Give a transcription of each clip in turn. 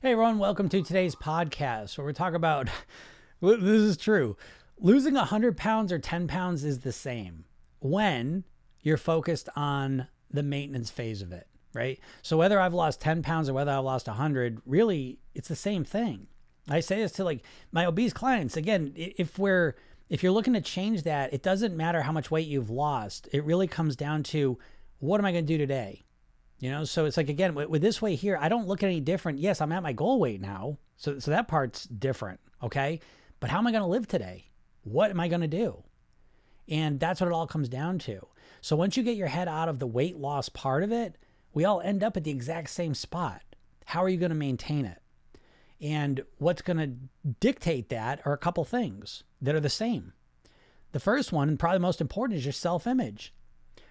Hey, everyone, welcome to today's podcast where we talk about this is true. Losing 100 pounds or 10 pounds is the same when you're focused on the maintenance phase of it, right? So, whether I've lost 10 pounds or whether I've lost 100, really, it's the same thing. I say this to like my obese clients. Again, if we're if you're looking to change that, it doesn't matter how much weight you've lost. It really comes down to what am I going to do today? You know, so it's like again with, with, this way here, I don't look at any different. Yes, I'm at my goal weight now, so so that part's different. Okay, but how am I going to live today? What am I going to do? And that's what it all comes down to. So once you get your head out of the weight loss part of it, we all end up at the exact same spot. How are you going to maintain it? And what's going to dictate that are a couple things that are the same. The first one, and probably the most important, is your self image.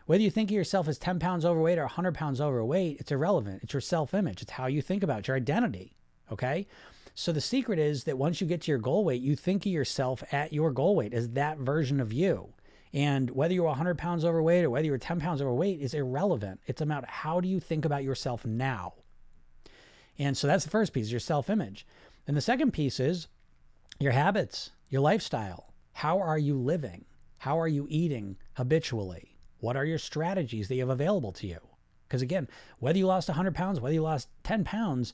Whether you think of yourself as 10 pounds overweight or 100 pounds overweight, it's irrelevant. It's your self image, it's how you think about it, your identity. Okay. So the secret is that once you get to your goal weight, you think of yourself at your goal weight as that version of you. And whether you're 100 pounds overweight or whether you're 10 pounds overweight is irrelevant. It's about how do you think about yourself now? And so that's the first piece, your self image. And the second piece is your habits, your lifestyle. How are you living? How are you eating habitually? What are your strategies that you have available to you? Because again, whether you lost 100 pounds, whether you lost 10 pounds,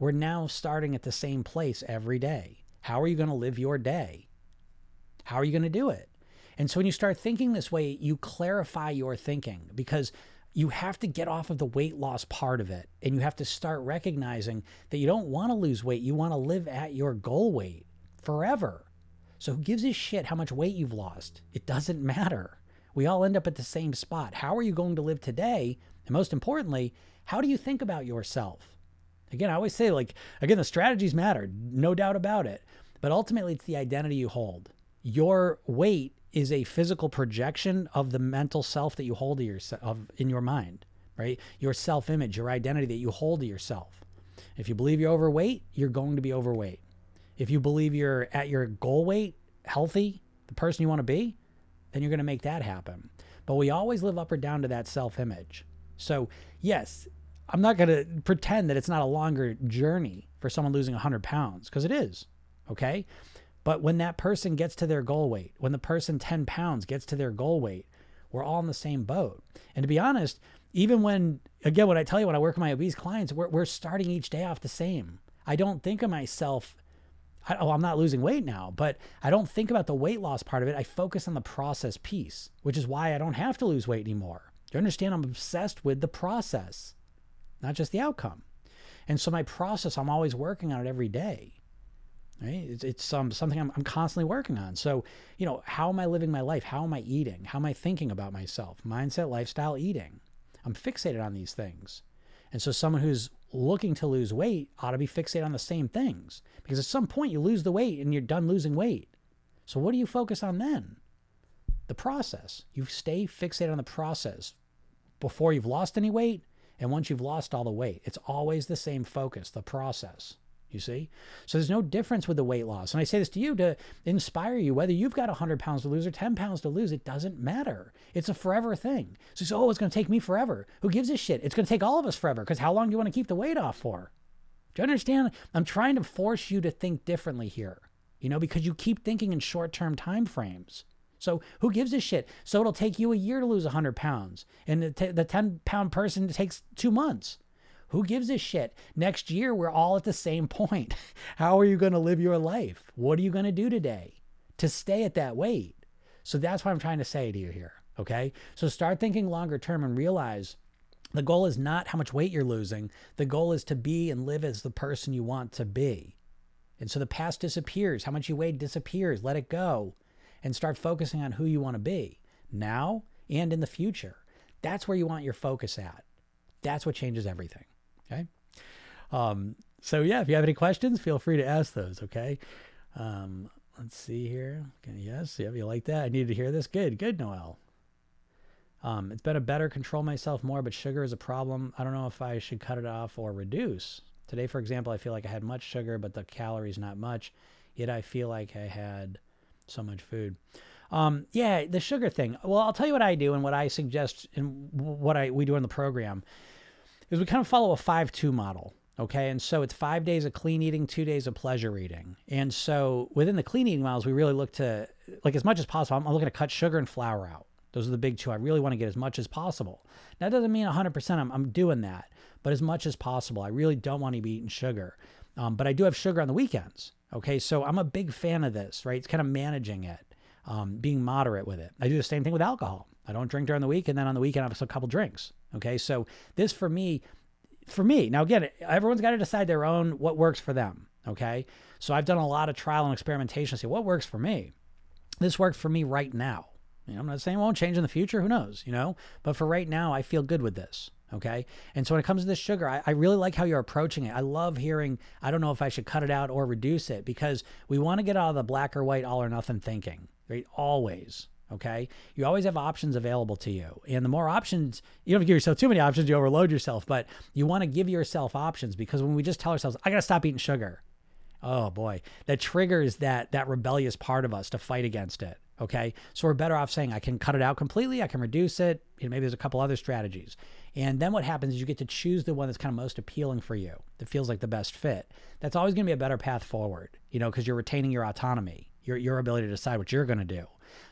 we're now starting at the same place every day. How are you going to live your day? How are you going to do it? And so when you start thinking this way, you clarify your thinking because you have to get off of the weight loss part of it and you have to start recognizing that you don't want to lose weight. You want to live at your goal weight forever. So who gives a shit how much weight you've lost? It doesn't matter we all end up at the same spot. How are you going to live today? And most importantly, how do you think about yourself? Again, I always say, like, again, the strategies matter, no doubt about it. But ultimately, it's the identity you hold. Your weight is a physical projection of the mental self that you hold to yourself of, in your mind, right? Your self image, your identity that you hold to yourself. If you believe you're overweight, you're going to be overweight. If you believe you're at your goal weight, healthy, the person you want to be, then you're going to make that happen. But we always live up or down to that self image. So, yes, I'm not going to pretend that it's not a longer journey for someone losing 100 pounds because it is. Okay. But when that person gets to their goal weight, when the person 10 pounds gets to their goal weight, we're all in the same boat. And to be honest, even when, again, when I tell you when I work with my obese clients, we're, we're starting each day off the same. I don't think of myself I, oh, I'm not losing weight now, but I don't think about the weight loss part of it. I focus on the process piece, which is why I don't have to lose weight anymore. You understand? I'm obsessed with the process, not just the outcome. And so my process, I'm always working on it every day. Right? It's, it's um, something I'm, I'm constantly working on. So, you know, how am I living my life? How am I eating? How am I thinking about myself? Mindset, lifestyle, eating. I'm fixated on these things. And so someone who's looking to lose weight ought to be fixated on the same things because at some point you lose the weight and you're done losing weight. So what do you focus on then? The process. You stay fixated on the process before you've lost any weight and once you've lost all the weight. It's always the same focus, the process. You see? So there's no difference with the weight loss. And I say this to you to inspire you. Whether you've got 100 pounds to lose or 10 pounds to lose, it doesn't matter. It's a forever thing. So you say, oh, it's going to take me forever. Who gives a shit? It's going to take all of us forever because how long do you want to keep the weight off for? Do you understand? I'm trying to force you to think differently here, you know, because you keep thinking in short term time frames. So who gives a shit? So it'll take you a year to lose 100 pounds, and the, t- the 10 pound person takes two months. Who gives a shit? Next year, we're all at the same point. How are you going to live your life? What are you going to do today to stay at that weight? So that's what I'm trying to say to you here. Okay. So start thinking longer term and realize the goal is not how much weight you're losing. The goal is to be and live as the person you want to be. And so the past disappears. How much you weighed disappears. Let it go and start focusing on who you want to be now and in the future. That's where you want your focus at. That's what changes everything. Okay. Um, so yeah, if you have any questions, feel free to ask those. Okay. Um, let's see here. Okay, yes. Yeah. You like that? I needed to hear this. Good. Good, Noel. Um, it's been a better control myself more, but sugar is a problem. I don't know if I should cut it off or reduce. Today, for example, I feel like I had much sugar, but the calories not much. Yet I feel like I had so much food. Um, yeah, the sugar thing. Well, I'll tell you what I do and what I suggest and what I we do in the program is we kind of follow a 5-2 model. Okay. And so it's five days of clean eating, two days of pleasure eating. And so within the clean eating miles, we really look to, like, as much as possible, I'm looking to cut sugar and flour out. Those are the big two. I really want to get as much as possible. That doesn't mean 100% I'm, I'm doing that, but as much as possible. I really don't want to be eating sugar. Um, but I do have sugar on the weekends. Okay. So I'm a big fan of this, right? It's kind of managing it, um, being moderate with it. I do the same thing with alcohol. I don't drink during the week, and then on the weekend, I have a couple drinks. Okay. So this for me, for me, now again, everyone's got to decide their own what works for them. Okay. So I've done a lot of trial and experimentation to see what works for me. This works for me right now. You know, I'm not saying it won't change in the future. Who knows? You know, but for right now, I feel good with this. Okay. And so when it comes to this sugar, I, I, really like how you're approaching it. I love hearing, I don't know if I should cut it out or reduce it because we want to get out of the black or white, all or nothing thinking, right? Always. Okay. You always have options available to you. And the more options, you don't give yourself too many options, you overload yourself, but you want to give yourself options because when we just tell ourselves, I got to stop eating sugar. Oh boy, that triggers that that rebellious part of us to fight against it. Okay. So we're better off saying I can cut it out completely. I can reduce it. You know, maybe there's a couple other strategies. And then what happens is you get to choose the one that's kind of most appealing for you, that feels like the best fit. That's always going to be a better path forward, you know, because you're retaining your autonomy, your, your ability to decide what you're going to do.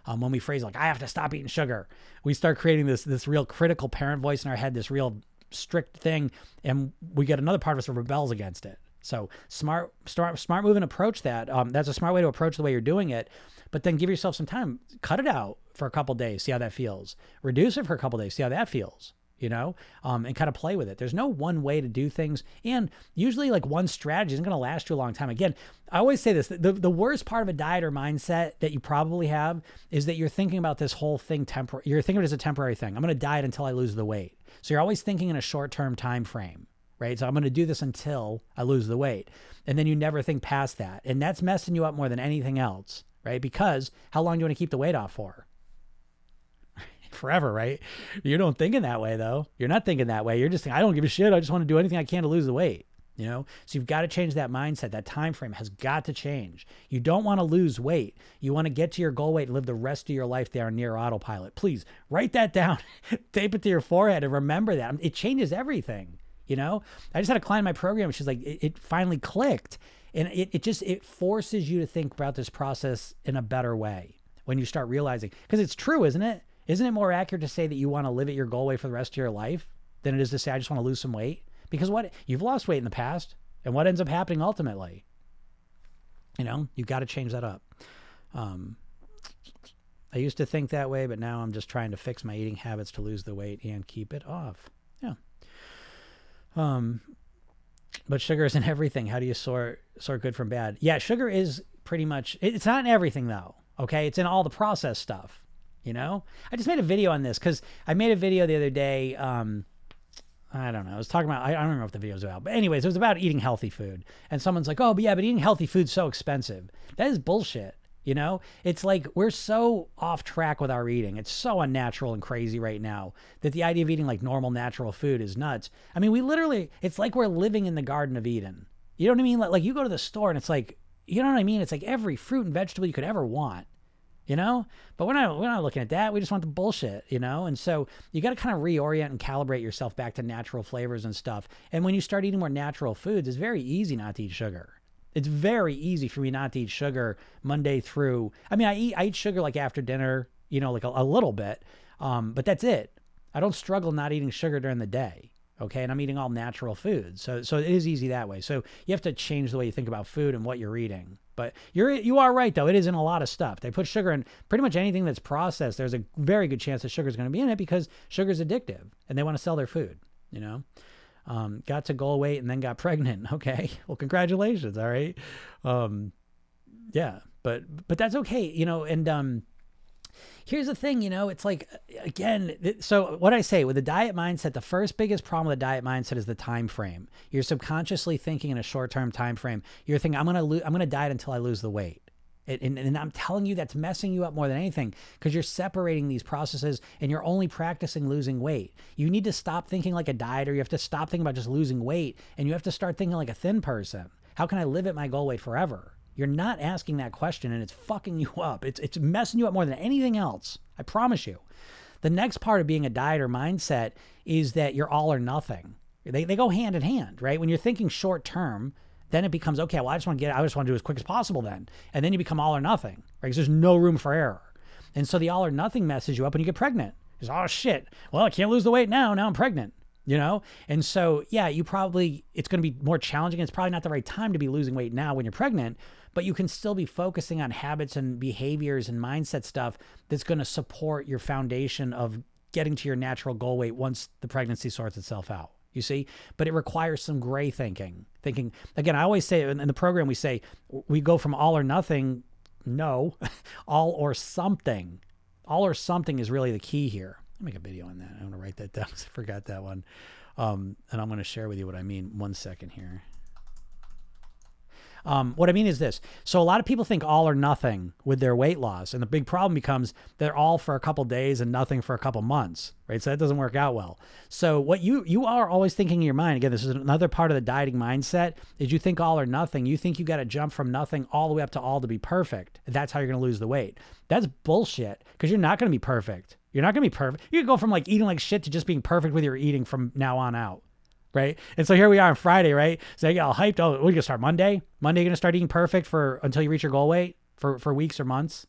Um, when we phrase like, I have to stop eating sugar, we start creating this, this real critical parent voice in our head, this real strict thing. And we get another part of us that rebels against it. So smart, smart, smart move and approach that. Um, that's a smart way to approach the way you're doing it but then give yourself some time. Cut it out for a couple days, see how that feels. Reduce it for a couple days, see how that feels. You know, um, and kind of play with it. There's no one way to do things, and usually, like one strategy isn't going to last you a long time. Again, I always say this: the the worst part of a diet or mindset that you probably have is that you're thinking about this whole thing temporary. You're thinking of it as a temporary thing. I'm going to diet until I lose the weight. So you're always thinking in a short term time frame right? So I'm going to do this until I lose the weight. And then you never think past that. And that's messing you up more than anything else right? Because how long do you want to keep the weight off for? Forever, right? You don't thinking that way though. You're not thinking that way. You're just thinking, I don't give a shit. I just want to do anything I can to lose the weight. You know, so you've got to change that mindset. That time frame has got to change. You don't want to lose weight. You want to get to your goal weight and live the rest of your life there near autopilot. Please write that down, tape it to your forehead, and remember that. It changes everything. You know, I just had a client in my program. She's like, it, it finally clicked and it, it just it forces you to think about this process in a better way when you start realizing because it's true isn't it isn't it more accurate to say that you want to live at your goal weight for the rest of your life than it is to say i just want to lose some weight because what you've lost weight in the past and what ends up happening ultimately you know you've got to change that up um, i used to think that way but now i'm just trying to fix my eating habits to lose the weight and keep it off yeah um but sugar isn't everything. How do you sort sort good from bad? Yeah, sugar is pretty much. It's not in everything though. Okay, it's in all the processed stuff. You know, I just made a video on this because I made a video the other day. Um, I don't know. I was talking about. I, don't remember what the video was about, but anyways, it was about eating healthy food. And someone's like, "Oh, but yeah, but eating healthy food's so expensive." That is bullshit. You know, it's like we're so off track with our eating. It's so unnatural and crazy right now that the idea of eating like normal natural food is nuts. I mean, we literally, it's like we're living in the Garden of Eden. You know what I mean? Like you go to the store and it's like, you know what I mean? It's like every fruit and vegetable you could ever want, you know? But we're not, we're not looking at that. We just want the bullshit, you know? And so you got to kind of reorient and calibrate yourself back to natural flavors and stuff. And when you start eating more natural foods, it's very easy not to eat sugar it's very easy for me not to eat sugar Monday through. I mean, I eat I eat sugar like after dinner, you know, like a, a little bit, um, but that's it. I don't struggle not eating sugar during the day. Okay, and I'm eating all natural foods, so so it is easy that way. So you have to change the way you think about food and what you're eating. But you're you are right though; it is in a lot of stuff. They put sugar in pretty much anything that's processed. There's a very good chance that sugar is going to be in it because sugar is addictive, and they want to sell their food. You know um, got to goal weight and then got pregnant. Okay, well, congratulations. All right, um, yeah, but but that's okay, you know. And um, here's the thing, you know, it's like again. So what I say with the diet mindset, the first biggest problem with the diet mindset is the time frame. You're subconsciously thinking in a short term time frame. You're thinking, I'm gonna lo- I'm gonna diet until I lose the weight. And, and, I'm telling you, that's messing you up more than anything because you're separating these processes and you're only practicing losing weight. You need to stop thinking like a dieter. You have to stop thinking about just losing weight and you have to start thinking like a thin person. How can I live at my goal weight forever? You're not asking that question and it's fucking you up. It's, it's messing you up more than anything else. I promise you. The next part of being a dieter mindset is that you're all or nothing. They, they go hand in hand, right? When you're thinking short term, then it becomes okay. Well, I just want to get. I just want to do as quick as possible. Then, and then you become all or nothing, right? Because there's no room for error. And so the all or nothing messes you up when you get pregnant. Is oh shit. Well, I can't lose the weight now. Now I'm pregnant. You know? And so yeah, you probably it's going to be more challenging. It's probably not the right time to be losing weight now when you're pregnant, but you can still be focusing on habits and behaviors and mindset stuff that's going to support your foundation of getting to your natural goal weight once the pregnancy sorts itself out. You see, but it requires some gray thinking. Thinking again, I always say in the program, we say we go from all or nothing, no, all or something. All or something is really the key here. Me make a video on that. I'm to write that down I forgot that one. Um, and I'm going to share with you what I mean. One second here. Um, what I mean is this. So a lot of people think all or nothing with their weight loss, and the big problem becomes they're all for a couple days and nothing for a couple months, right? So that doesn't work out well. So what you you are always thinking in your mind again. This is another part of the dieting mindset is you think all or nothing. You think you got to jump from nothing all the way up to all to be perfect. That's how you're going to lose the weight. That's bullshit because you're not going to be perfect. You're not going to be perfect. You can go from like eating like shit to just being perfect with your eating from now on out right? And so here we are on Friday, right? So I get all hyped. Oh, we're gonna start Monday. Monday, you're gonna start eating perfect for until you reach your goal weight for for weeks or months,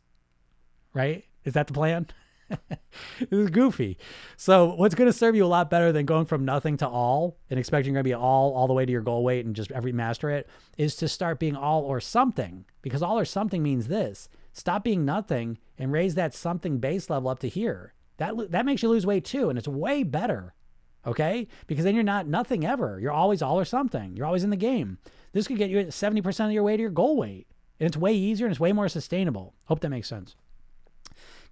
right? Is that the plan? it was goofy. So what's to serve you a lot better than going from nothing to all and expecting you're to be all all the way to your goal weight and just every master it is to start being all or something because all or something means this. Stop being nothing and raise that something base level up to here. That that makes you lose weight too and it's way better Okay? Because then you're not nothing ever. You're always all or something. You're always in the game. This could get you 70% of your way to your goal weight. And it's way easier and it's way more sustainable. Hope that makes sense.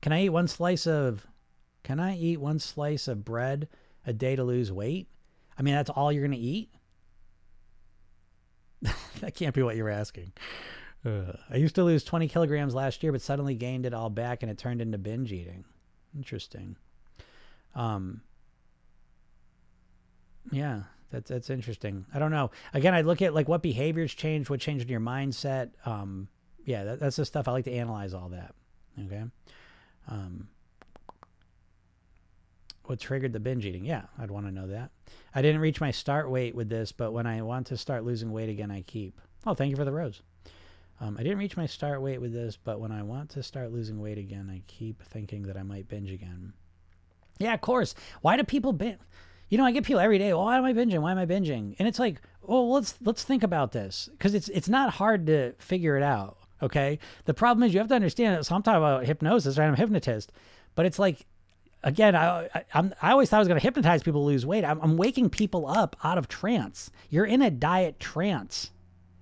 Can I eat one slice of can I eat one slice of bread a day to lose weight? I mean, that's all you're going to eat? that can't be what you're asking. Uh, I used to lose 20 kilograms last year, but suddenly gained it all back and it turned into binge eating. Interesting. Um, yeah, that's that's interesting. I don't know. Again, I look at like what behaviors changed, what changed in your mindset. Um, yeah, that, that's the stuff I like to analyze all that. Okay. Um, what triggered the binge eating? Yeah, I'd want to know that. I didn't reach my start weight with this, but when I want to start losing weight again, I keep. Oh, thank you for the rose. Um, I didn't reach my start weight with this, but when I want to start losing weight again, I keep thinking that I might binge again. Yeah, of course. Why do people binge? You know, I get people every day. Well, why am I binging? Why am I binging? And it's like, oh, well, let's let's think about this because it's it's not hard to figure it out. Okay. The problem is you have to understand. It. So I'm talking about hypnosis, right? I'm a hypnotist, but it's like, again, I I, I'm, I always thought I was going to hypnotize people to lose weight. I'm, I'm waking people up out of trance. You're in a diet trance.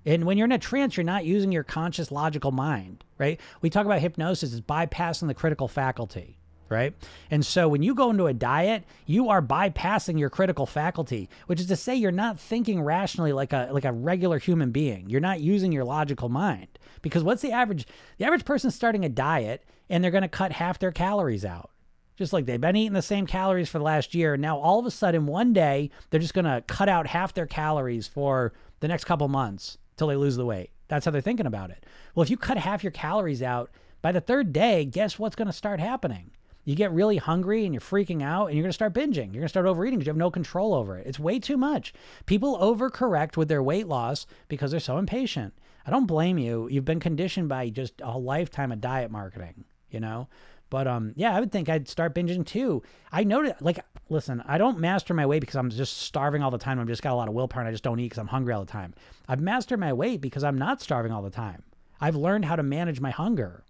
And when you're in a trance, you're not using your conscious logical mind, right? We talk about hypnosis as bypassing the critical faculty right? And so when you go into a diet, you are bypassing your critical faculty, which is to say you're not thinking rationally like a like a regular human being. You're not using your logical mind. Because what's the average the average person starting a diet and they're going to cut half their calories out. Just like they've been eating the same calories for the last year and now all of a sudden one day they're just going to cut out half their calories for the next couple months till they lose the weight. That's how they're thinking about it. Well, if you cut half your calories out by the third day, guess what's going to start happening? You get really hungry and you're freaking out and you're going to start binging. You're going to start overeating because you have no control over it. It's way too much. People overcorrect with their weight loss because they're so impatient. I don't blame you. You've been conditioned by just a lifetime of diet marketing, you know? But um, yeah, I would think I'd start binging too. I noticed, like, listen, I don't master my weight because I'm just starving all the time. I've just got a lot of willpower and I just don't eat because I'm hungry all the time. I've mastered my weight because I'm not starving all the time. I've learned how to manage my hunger.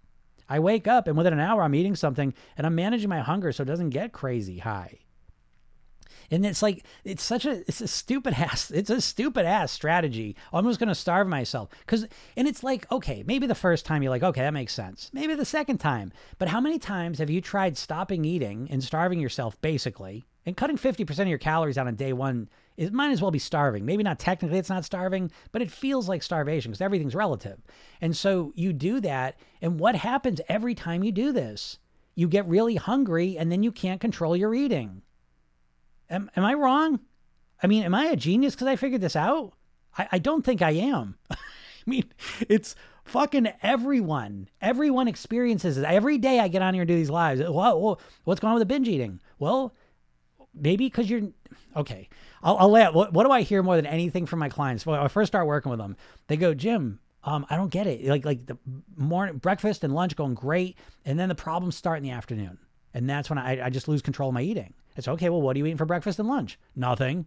I wake up and within an hour I'm eating something and I'm managing my hunger so it doesn't get crazy high. And it's like it's such a it's a stupid ass it's a stupid ass strategy. I'm just gonna starve myself because and it's like okay maybe the first time you're like okay that makes sense maybe the second time but how many times have you tried stopping eating and starving yourself basically and cutting 50% of your calories out on day one it might as well be starving. Maybe not technically it's not starving, but it feels like starvation because everything's relative. And so you do that. And what happens every time you do this? You get really hungry and then you can't control your eating. Am, am I wrong? I mean, am I a genius because I figured this out? I, I don't think I am. I mean, it's fucking everyone. Everyone experiences it. Every day I get on here and do these lives. Whoa, whoa, what's going on with the binge eating? Well, maybe because you're okay. I'll, I'll lay out. What, what do I hear more than anything from my clients? When I first start working with them, they go, Jim, um, I don't get it. Like like the morning breakfast and lunch going great, and then the problems start in the afternoon, and that's when I, I just lose control of my eating. It's okay. Well, what are you eating for breakfast and lunch? Nothing.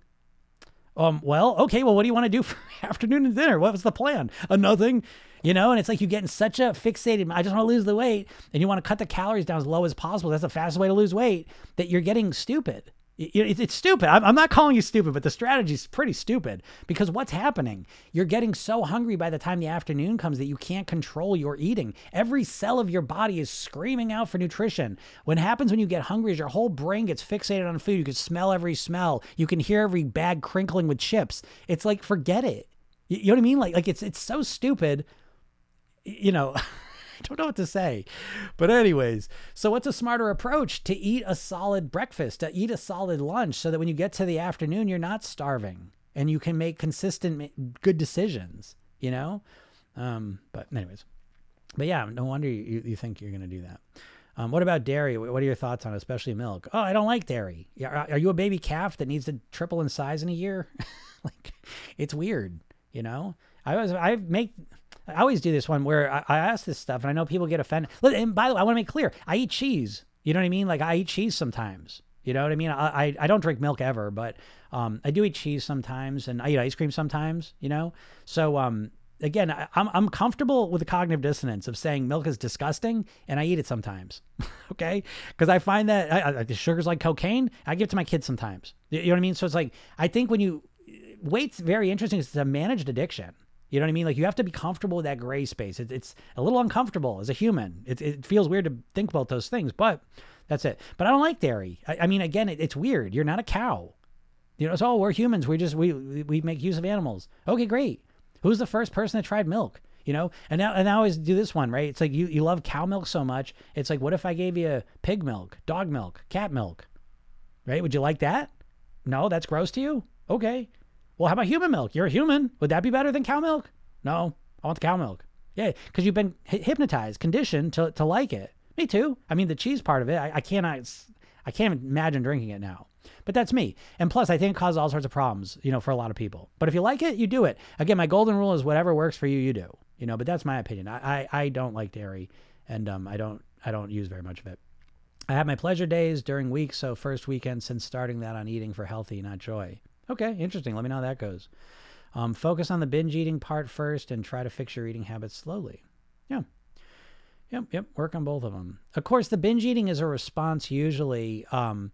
Um, well, okay, well, what do you want to do for afternoon and dinner? What was the plan? Uh, nothing, you know? And it's like you get in such a fixated, I just want to lose the weight, and you want to cut the calories down as low as possible. That's the fastest way to lose weight, that you're getting stupid. It's stupid. I'm not calling you stupid, but the strategy is pretty stupid because what's happening? You're getting so hungry by the time the afternoon comes that you can't control your eating. Every cell of your body is screaming out for nutrition. What happens when you get hungry is your whole brain gets fixated on food. You can smell every smell. You can hear every bag crinkling with chips. It's like forget it. You know what I mean? Like like it's it's so stupid. You know. don't know what to say. But, anyways, so what's a smarter approach? To eat a solid breakfast, to eat a solid lunch, so that when you get to the afternoon, you're not starving and you can make consistent, good decisions, you know? Um, but, anyways, but yeah, no wonder you, you think you're going to do that. Um, what about dairy? What are your thoughts on, especially milk? Oh, I don't like dairy. Are, are you a baby calf that needs to triple in size in a year? like, it's weird, you know. I was I make I always do this one where I, I ask this stuff, and I know people get offended. And by the way, I want to make clear: I eat cheese. You know what I mean? Like I eat cheese sometimes. You know what I mean? I I, I don't drink milk ever, but um, I do eat cheese sometimes, and I eat ice cream sometimes. You know, so um, again, I, am I'm, I'm comfortable with the cognitive dissonance of saying milk is disgusting, and I eat it sometimes. okay, because I find that I, I, the sugar's like cocaine. I give it to my kids sometimes. You know what I mean? So it's like I think when you weight's very interesting. It's a managed addiction. You know what I mean? Like you have to be comfortable with that gray space. It, it's a little uncomfortable as a human. It, it feels weird to think about those things, but that's it. But I don't like dairy. I, I mean, again, it, it's weird. You're not a cow. You know, it's all we're humans. We just we we make use of animals. Okay, great. Who's the first person that tried milk? You know, and now and I always do this one, right? It's like you you love cow milk so much. It's like, what if I gave you pig milk, dog milk, cat milk? Right? Would you like that? No, that's gross to you. Okay. Well, how about human milk? You're a human. Would that be better than cow milk? No, I want the cow milk. Yeah, because you've been hypnotized, conditioned to, to like it. Me too. I mean, the cheese part of it, I, I cannot, I can't imagine drinking it now. But that's me. And plus, I think it causes all sorts of problems, you know, for a lot of people. But if you like it, you do it. Again, my golden rule is whatever works for you, you do. You know, but that's my opinion. I, I, I don't like dairy, and um, I don't I don't use very much of it. I have my pleasure days during weeks, so first weekend since starting that on eating for healthy, not joy. Okay, interesting. Let me know how that goes. Um, focus on the binge eating part first and try to fix your eating habits slowly. Yeah. Yep, yep. Work on both of them. Of course, the binge eating is a response usually. Um,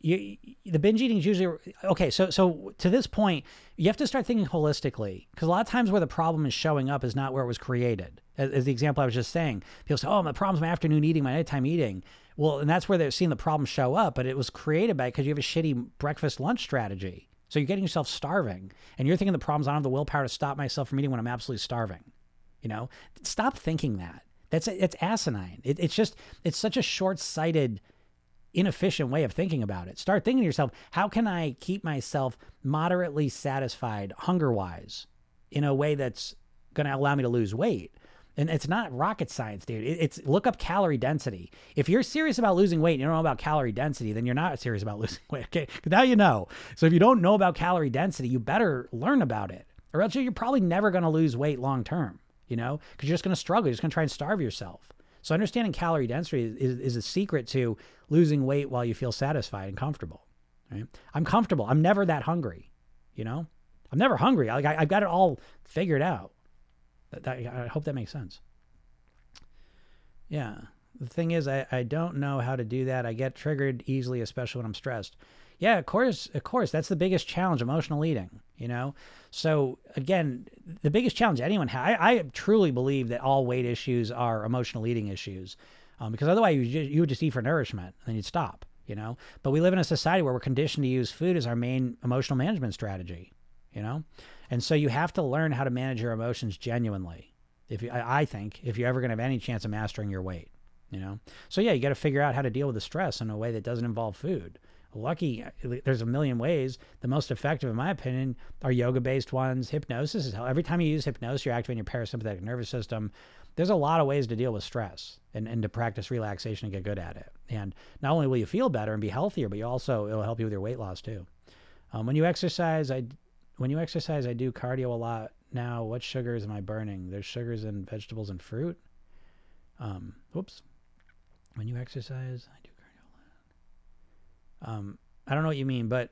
you, the binge eating is usually okay. So, so to this point, you have to start thinking holistically because a lot of times where the problem is showing up is not where it was created. As, as the example I was just saying, people say, "Oh, my problem's my afternoon eating, my nighttime eating." Well, and that's where they're seeing the problem show up, but it was created by because you have a shitty breakfast lunch strategy. So you're getting yourself starving, and you're thinking the problem's I don't have the willpower to stop myself from eating when I'm absolutely starving. You know, stop thinking that. That's it's asinine. It, it's just it's such a short-sighted, inefficient way of thinking about it. Start thinking to yourself, how can I keep myself moderately satisfied hunger-wise in a way that's going to allow me to lose weight? And it's not rocket science, dude. It's look up calorie density. If you're serious about losing weight and you don't know about calorie density, then you're not serious about losing weight. Okay. Now you know. So if you don't know about calorie density, you better learn about it. Or else you're probably never going to lose weight long term, you know, because you're just going to struggle. You're just going to try and starve yourself. So understanding calorie density is, is, is a secret to losing weight while you feel satisfied and comfortable. Right? I'm comfortable. I'm never that hungry, you know? I'm never hungry. Like I, I've got it all figured out. That, I hope that makes sense. Yeah. The thing is, I, I don't know how to do that. I get triggered easily, especially when I'm stressed. Yeah, of course, of course. That's the biggest challenge, emotional eating, you know? So again, the biggest challenge anyone has, I, I truly believe that all weight issues are emotional eating issues. Um, because otherwise you, just, you would just eat for nourishment and then you'd stop, you know? But we live in a society where we're conditioned to use food as our main emotional management strategy, you know? And so you have to learn how to manage your emotions genuinely. If you, I think if you're ever going to have any chance of mastering your weight, you know. So yeah, you got to figure out how to deal with the stress in a way that doesn't involve food. lucky there's a million ways the most effective in my opinion are yoga based ones hypnosis is how every time you use hypnosis you're activating your parasympathetic nervous system there's a lot of ways to deal with stress and, and to practice relaxation and get good at it and not only will you feel better and be healthier but you also it'll help you with your weight loss too um, when you exercise i when you exercise i do cardio a lot now what sugars am i burning there's sugars in vegetables and fruit um, whoops when you exercise i do cardio. um, I don't know what you mean, but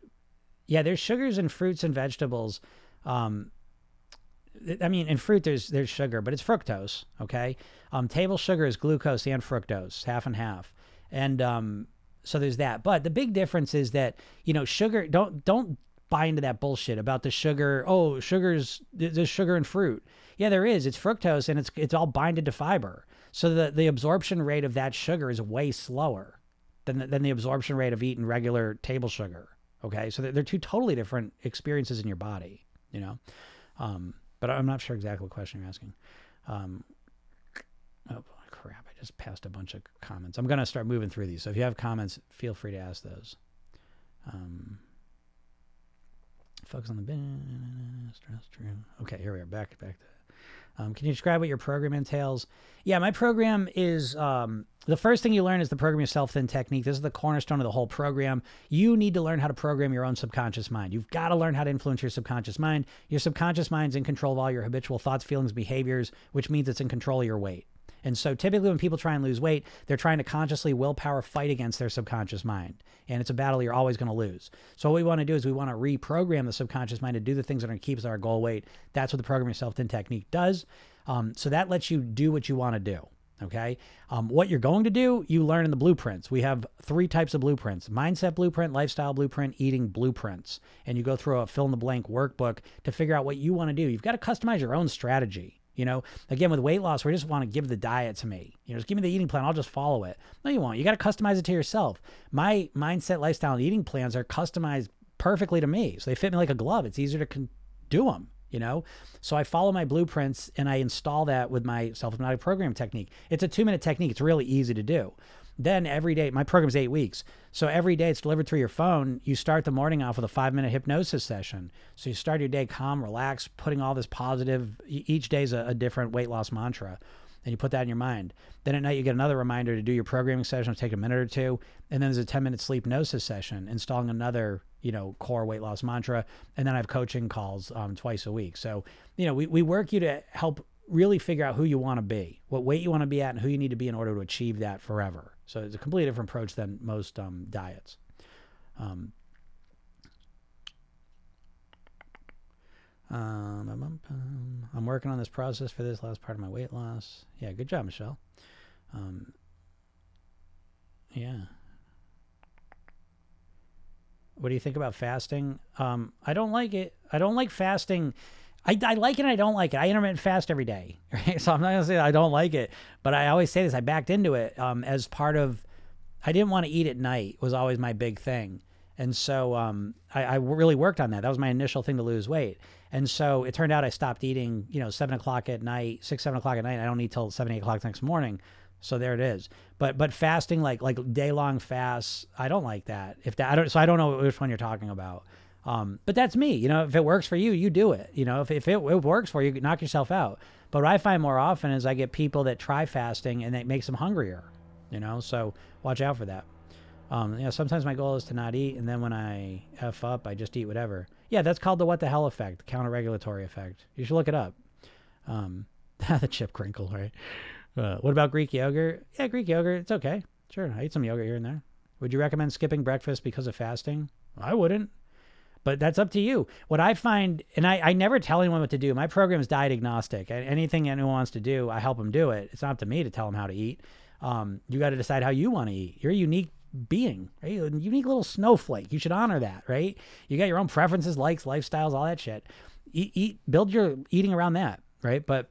yeah, there's sugars in fruits and vegetables. Um, I mean, in fruit there's there's sugar, but it's fructose. Okay, um, table sugar is glucose and fructose, half and half, and um, so there's that. But the big difference is that you know sugar. Don't don't buy into that bullshit about the sugar. Oh, sugar's there's sugar in fruit. Yeah, there is. It's fructose and it's it's all binded to fiber. So the the absorption rate of that sugar is way slower than the, than the absorption rate of eating regular table sugar. Okay, so they're, they're two totally different experiences in your body. You know, um, but I'm not sure exactly what question you're asking. Um, oh crap! I just passed a bunch of comments. I'm gonna start moving through these. So if you have comments, feel free to ask those. Um, focus on the stress. True. Okay, here we are. Back back to um, can you describe what your program entails? Yeah, my program is um, the first thing you learn is the program yourself thin technique. This is the cornerstone of the whole program. You need to learn how to program your own subconscious mind. You've got to learn how to influence your subconscious mind. Your subconscious mind's in control of all your habitual thoughts, feelings, behaviors, which means it's in control of your weight. And so typically when people try and lose weight, they're trying to consciously willpower fight against their subconscious mind. And it's a battle you're always going to lose. So what we want to do is we want to reprogram the subconscious mind to do the things that are going to keep us our goal weight. That's what the program yourself thin technique does. Um, so that lets you do what you want to do. Okay. Um, what you're going to do, you learn in the blueprints. We have three types of blueprints mindset blueprint, lifestyle blueprint, eating blueprints. And you go through a fill in the blank workbook to figure out what you want to do. You've got to customize your own strategy. You know, again, with weight loss, we just want to give the diet to me. You know, just give me the eating plan. I'll just follow it. No, you won't. You got to customize it to yourself. My mindset, lifestyle, and eating plans are customized perfectly to me. So they fit me like a glove. It's easier to con- do them, you know? So I follow my blueprints and I install that with my self hypnotic program technique. It's a two minute technique. It's really easy to do. Then every day, my program's eight weeks. So every day it's delivered through your phone. You start the morning off with a five minute hypnosis session. So you start your day calm, relaxed, putting all this positive, each day's a, a different weight loss mantra. And you put that in your mind. Then at night, you get another reminder to do your programming session, take a minute or two. And then there's a 10 minute sleep hypnosis session, installing another, you know, core weight loss mantra. And then I have coaching calls um, twice a week. So, you know, we, we work you to help really figure out who you want to be, what weight you want to be at, and who you need to be in order to achieve that forever. So it's a completely different approach than most um, diets. Um, um, I'm working on this process for this last part of my weight loss. Yeah, good job, Michelle. Um, yeah. What do you think about fasting? Um, I don't like it. I don't like fasting I, I like it and I don't like it. I intermittent fast every day, right? So I'm not gonna say I don't like it, but I always say this. I backed into it um, as part of. I didn't want to eat at night was always my big thing, and so um, I, I really worked on that. That was my initial thing to lose weight, and so it turned out I stopped eating. You know, seven o'clock at night, six seven o'clock at night. I don't eat till seven eight o'clock next morning. So there it is. But but fasting like like day long fasts, I don't like that. If that I don't so I don't know which one you're talking about. Um, but that's me. You know, if it works for you, you do it. You know, if, if it, it works for you, knock yourself out. But what I find more often is I get people that try fasting and it makes them hungrier. You know, so watch out for that. Um, you know, sometimes my goal is to not eat, and then when I f up, I just eat whatever. Yeah, that's called the what the hell effect, the counter regulatory effect. You should look it up. Um, the chip crinkle, right? Uh, what about Greek yogurt? Yeah, Greek yogurt, it's okay. Sure, I eat some yogurt here and there. Would you recommend skipping breakfast because of fasting? I wouldn't but that's up to you. What I find, and I, I never tell anyone what to do. My program is diet agnostic. Anything anyone wants to do, I help them do it. It's not up to me to tell them how to eat. Um, you got to decide how you want to eat. You're a unique being, right? A unique little snowflake. You should honor that, right? You got your own preferences, likes, lifestyles, all that shit. Eat, eat build your eating around that, right? But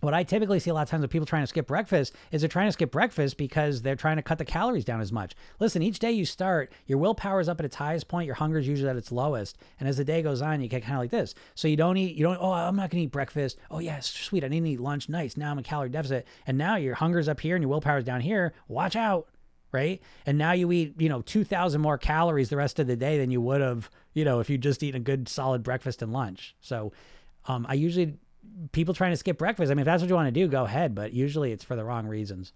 what I typically see a lot of times with people trying to skip breakfast is they're trying to skip breakfast because they're trying to cut the calories down as much. Listen, each day you start, your willpower is up at its highest point, your hunger is usually at its lowest, and as the day goes on, you get kind of like this. So you don't eat, you don't. Oh, I'm not gonna eat breakfast. Oh yeah, sweet, I need to eat lunch. Nice. Now I'm a calorie deficit, and now your hunger's up here and your willpower's down here. Watch out right? And now you eat, you know, 2,000 more calories the rest of the day than you would have, you know, if you just eaten a good solid breakfast and lunch. So um, I usually, people trying to skip breakfast, I mean, if that's what you want to do, go ahead, but usually it's for the wrong reasons.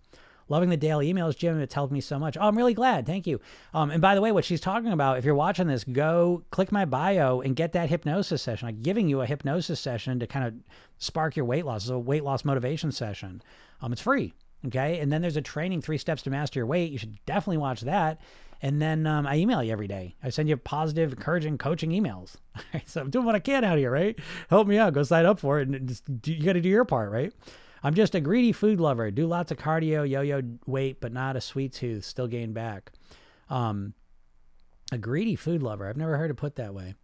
Loving the daily emails, Jim. It's helped me so much. Oh, I'm really glad. Thank you. Um, and by the way, what she's talking about, if you're watching this, go click my bio and get that hypnosis session. I'm giving you a hypnosis session to kind of spark your weight loss. It's a weight loss motivation session. Um, it's free. Okay. And then there's a training, three steps to master your weight. You should definitely watch that. And then um, I email you every day. I send you positive, encouraging, coaching emails. so I'm doing what I can out here, right? Help me out. Go sign up for it. And just, you got to do your part, right? I'm just a greedy food lover. Do lots of cardio, yo-yo weight, but not a sweet tooth. Still gain back. Um, a greedy food lover. I've never heard it put that way.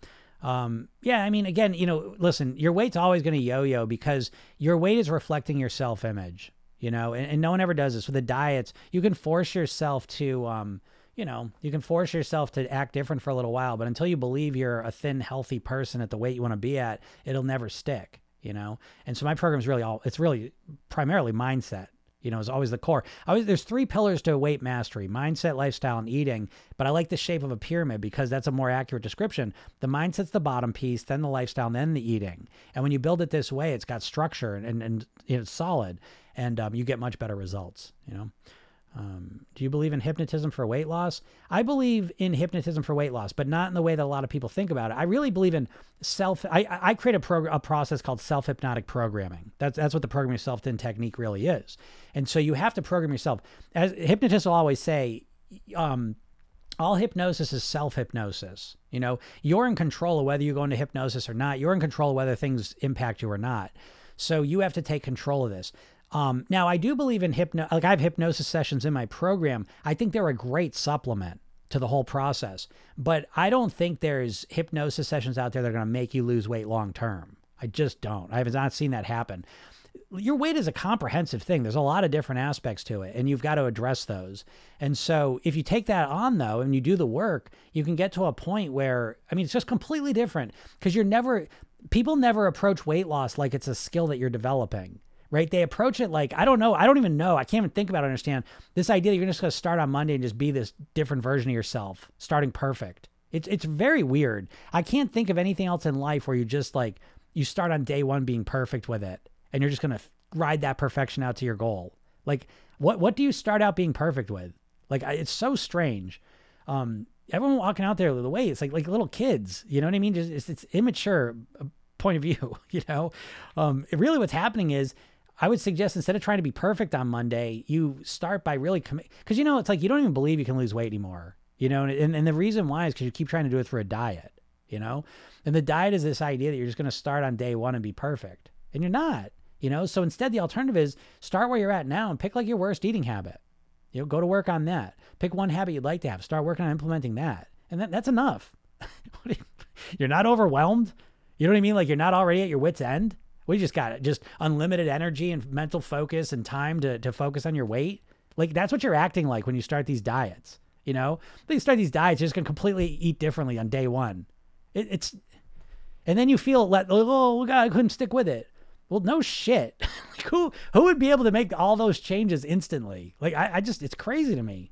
Um, yeah, I mean, again, you know, listen, your weight's always going to yo-yo because your weight is reflecting your self-image. You know, and, and no one ever does this with the diets. You can force yourself to, um, you know, you can force yourself to act different for a little while, but until you believe you're a thin, healthy person at the weight you want to be at, it'll never stick you know? And so my program is really all, it's really primarily mindset, you know, is always the core. I Always, there's three pillars to weight mastery mindset, lifestyle, and eating. But I like the shape of a pyramid because that's a more accurate description. The mindset's the bottom piece, then the lifestyle, then the eating. And when you build it this way, it's got structure and, and, and it's solid and um, you get much better results, you know? Um, do you believe in hypnotism for weight loss? I believe in hypnotism for weight loss, but not in the way that a lot of people think about it. I really believe in self. I, I create a, prog- a process called self hypnotic programming. That's that's what the program yourself thin technique really is. And so you have to program yourself. As hypnotists will always say, um, all hypnosis is self hypnosis. You know, you're in control of whether you go into hypnosis or not. You're in control of whether things impact you or not. So you have to take control of this. Um, now, I do believe in hypno, like I have hypnosis sessions in my program. I think they're a great supplement to the whole process, but I don't think there's hypnosis sessions out there that are going to make you lose weight long term. I just don't. I have not seen that happen. Your weight is a comprehensive thing. There's a lot of different aspects to it, and you've got to address those. And so, if you take that on, though, and you do the work, you can get to a point where, I mean, it's just completely different because you're never, people never approach weight loss like it's a skill that you're developing right? They approach it like, I don't know. I don't even know. I can't even think about it, understand this idea that you're just going to start on Monday and just be this different version of yourself, starting perfect. It's, it's very weird. I can't think of anything else in life where you just like, you start on day one being perfect with it and you're just going to ride that perfection out to your goal. Like, what, what do you start out being perfect with? Like, it's so strange. Um, everyone walking out there the way it's like like little kids you know what i mean just it's, it's immature uh, point of view you know um really what's happening is I would suggest instead of trying to be perfect on Monday, you start by really because you know it's like you don't even believe you can lose weight anymore. You know, and and the reason why is because you keep trying to do it for a diet. You know, and the diet is this idea that you're just going to start on day one and be perfect, and you're not. You know, so instead the alternative is start where you're at now and pick like your worst eating habit. You know, go to work on that. Pick one habit you'd like to have. Start working on implementing that, and that, that's enough. you're not overwhelmed. You know what I mean? Like you're not already at your wits' end. We just got it. Just unlimited energy and mental focus and time to, to focus on your weight. Like that's what you're acting like when you start these diets. You know, they start these diets, you're just gonna completely eat differently on day one. It, it's, and then you feel let oh, oh God, I couldn't stick with it. Well, no shit. like who who would be able to make all those changes instantly? Like I, I just it's crazy to me.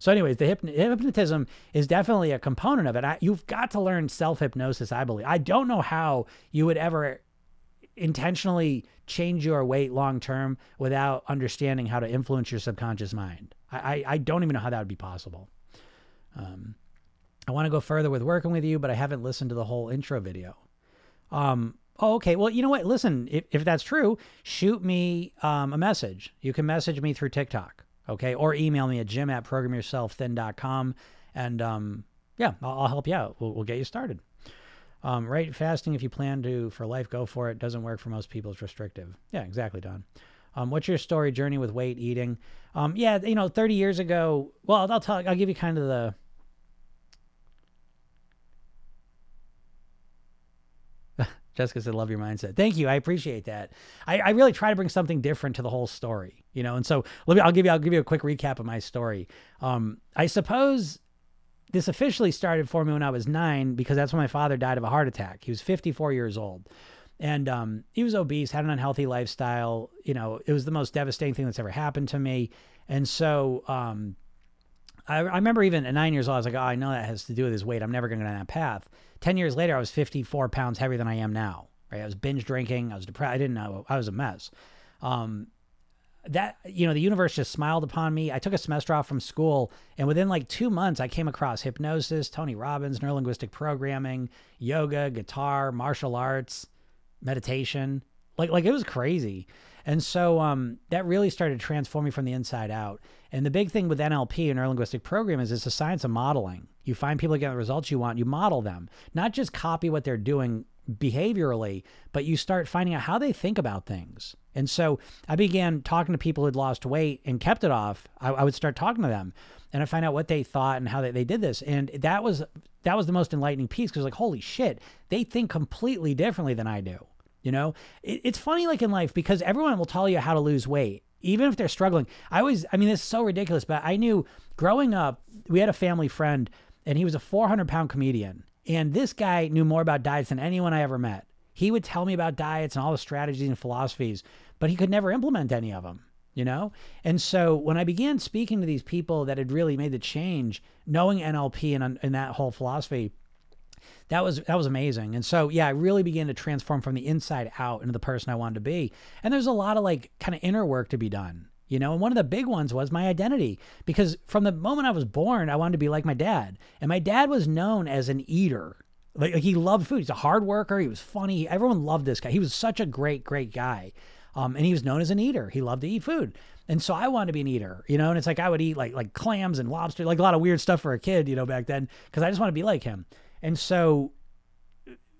So, anyways, the hypnotism is definitely a component of it. I, you've got to learn self hypnosis. I believe. I don't know how you would ever intentionally change your weight long term without understanding how to influence your subconscious mind. I, I, I don't even know how that would be possible. Um, I want to go further with working with you, but I haven't listened to the whole intro video. Um, oh, okay. Well, you know what? Listen, if, if that's true, shoot me um, a message. You can message me through TikTok, okay? Or email me at jim at programyourselfthin.com. And um, yeah, I'll, I'll help you out. We'll, we'll get you started. Um, right, fasting if you plan to for life, go for it. Doesn't work for most people. It's restrictive. Yeah, exactly, Don. Um, what's your story journey with weight eating? Um, yeah, you know, 30 years ago. Well, I'll, tell. I'll give you kind of the. Jessica said, "Love your mindset." Thank you. I appreciate that. I, I, really try to bring something different to the whole story, you know. And so, let me. I'll give you. I'll give you a quick recap of my story. Um, I suppose this officially started for me when I was nine because that's when my father died of a heart attack. He was 54 years old. And um, he was obese, had an unhealthy lifestyle. You know, it was the most devastating thing that's ever happened to me. And so um, I, I remember even at nine years old, I was like, oh, I know that has to do with his weight. I'm never going to go down that path. 10 years later, I was 54 pounds heavier than I am now, right? I was binge drinking. I was depressed. I didn't know. I was a mess. Um, that, you know, the universe just smiled upon me. I took a semester off from school, and within like two months, I came across hypnosis, Tony Robbins, neurolinguistic programming, yoga, guitar, martial arts, meditation. Like, like it was crazy. And so um, that really started to transform me from the inside out. And the big thing with NLP and neurolinguistic program is it's a science of modeling. You find people get the results you want, you model them, not just copy what they're doing behaviorally, but you start finding out how they think about things. And so I began talking to people who'd lost weight and kept it off. I, I would start talking to them and I find out what they thought and how they, they did this. And that was that was the most enlightening piece because like, holy shit, they think completely differently than I do. You know, it, it's funny like in life because everyone will tell you how to lose weight even if they're struggling. I always, I mean, this is so ridiculous, but I knew growing up, we had a family friend and he was a 400 pound comedian. And this guy knew more about diets than anyone I ever met. He would tell me about diets and all the strategies and philosophies, but he could never implement any of them, you know? And so when I began speaking to these people that had really made the change, knowing NLP and, and that whole philosophy, that was that was amazing. And so yeah, I really began to transform from the inside out into the person I wanted to be. And there's a lot of like kind of inner work to be done. You know, and one of the big ones was my identity because from the moment I was born, I wanted to be like my dad. And my dad was known as an eater. Like, like he loved food. He's a hard worker. He was funny. Everyone loved this guy. He was such a great, great guy. Um, and he was known as an eater. He loved to eat food. And so I wanted to be an eater, you know, and it's like I would eat like like clams and lobster, like a lot of weird stuff for a kid, you know, back then, because I just want to be like him. And so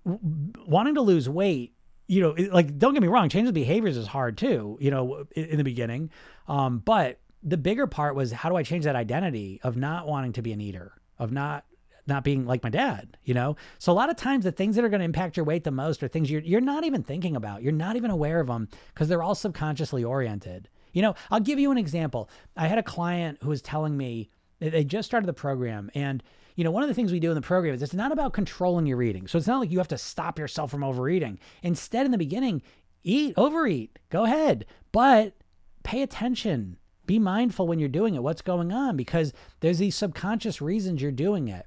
wanting to lose weight, you know, like don't get me wrong, changing behaviors is hard too, you know, in, in the beginning. Um, but the bigger part was how do I change that identity of not wanting to be an eater, of not not being like my dad, you know? So a lot of times the things that are going to impact your weight the most are things you're you're not even thinking about. You're not even aware of them because they're all subconsciously oriented. You know, I'll give you an example. I had a client who was telling me they just started the program and you know, one of the things we do in the program is it's not about controlling your eating. So it's not like you have to stop yourself from overeating. Instead, in the beginning, eat, overeat, go ahead, but pay attention. Be mindful when you're doing it, what's going on, because there's these subconscious reasons you're doing it.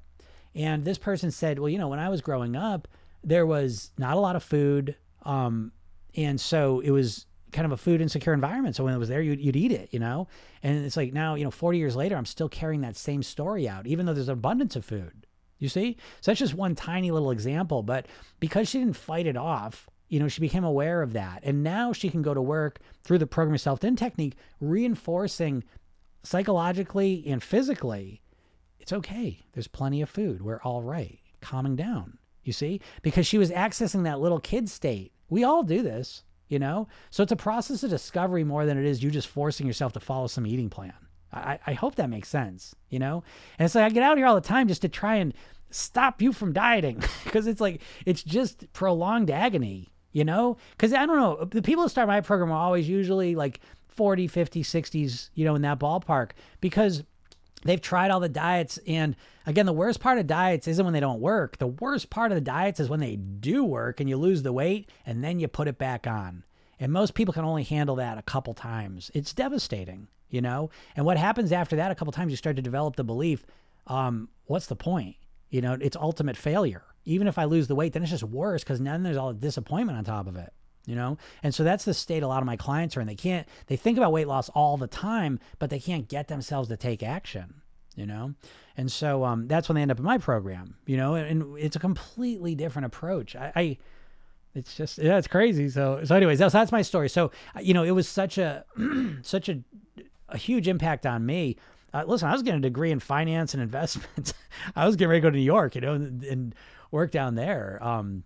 And this person said, well, you know, when I was growing up, there was not a lot of food. Um, and so it was kind of a food insecure environment. So when it was there, you'd, you'd eat it, you know? And it's like now, you know, 40 years later, I'm still carrying that same story out, even though there's abundance of food. You see? So that's just one tiny little example. But because she didn't fight it off, you know, she became aware of that. And now she can go to work through the program yourself thin technique, reinforcing psychologically and physically, it's okay. There's plenty of food. We're all right. Calming down. You see? Because she was accessing that little kid state. We all do this you know? So it's a process of discovery more than it is you just forcing yourself to follow some eating plan. I, I hope that makes sense, you know? And it's like I get out here all the time just to try and stop you from dieting because it's like, it's just prolonged agony, you know? Because I don't know, the people who start my program are always usually like 40, 50, 60s, you know, in that ballpark because they've tried all the diets and again the worst part of diets isn't when they don't work. The worst part of the diets is when they do work and you lose the weight and then you put it back on. And most people can only handle that a couple times. It's devastating you know? And what happens after that a couple times you start to develop the belief um, what's the point? You know it's ultimate failure. Even if i lose the weight then it's just worse because then there's all the disappointment on top of it you know? And so that's the state a lot of my clients are in. They can't they think about weight loss all the time but they can't get themselves to take action you know? And so um, that's when they end up in my program you know? And, it's a completely different approach. I, I, it's just yeah it's crazy. So so anyways that's that's my story. So you know it was such a such a a huge impact on me. Uh, listen i was getting a degree in finance and investments. I was getting ready to go to new york you know and, and work down there. Um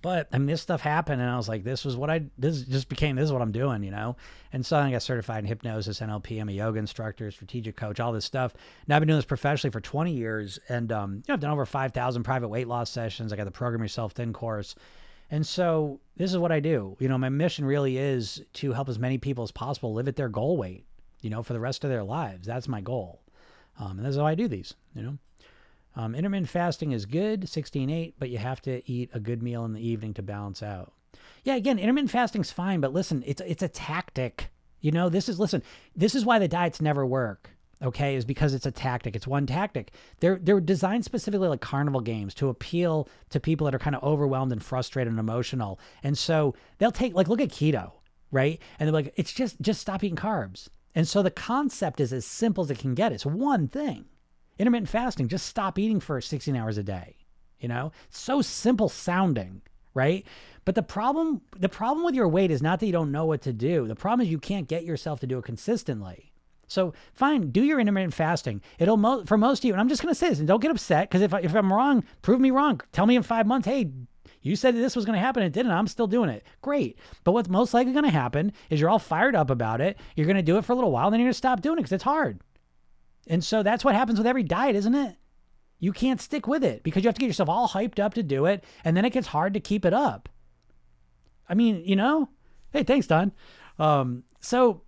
but I mean, this stuff happened, and I was like, this was what I this just became this is what I'm doing, you know. And so I got certified in hypnosis, NLP. I'm a yoga instructor, strategic coach, all this stuff. Now I've been doing this professionally for 20 years, and um, you know, I've done over 5,000 private weight loss sessions. I got the Program Yourself Thin course, and so this is what I do. You know, my mission really is to help as many people as possible live at their goal weight, you know, for the rest of their lives. That's my goal, um, and that's how I do these. You know. Um, intermittent fasting is good, 16-8, but you have to eat a good meal in the evening to balance out. Yeah, again, intermittent fasting's fine, but listen, it's it's a tactic. You know, this is listen, this is why the diets never work. okay, is because it's a tactic. It's one tactic. They're they're designed specifically like carnival games to appeal to people that are kind of overwhelmed and frustrated and emotional. And so they'll take like look at keto, right? And they're like, it's just just stop eating carbs. And so the concept is as simple as it can get. It's one thing. Intermittent fasting, just stop eating for 16 hours a day. You know, so simple sounding, right? But the problem the problem with your weight is not that you don't know what to do. The problem is you can't get yourself to do it consistently. So fine, do your intermittent fasting. It'll mo- for most of you, and I'm just going to say this, and don't get upset because if I, if I'm wrong, prove me wrong. Tell me in five months, hey, you said this was going to happen, it didn't. I'm still doing it. Great. But what's most likely going to happen is you're all fired up about it. You're going to do it for a little while, then you're going to stop doing it because it's hard. And so that's what happens with every diet, isn't it? You can't stick with it because you have to get yourself all hyped up to do it, and then it gets hard to keep it up. I mean, you know, hey, thanks, Don. Um, so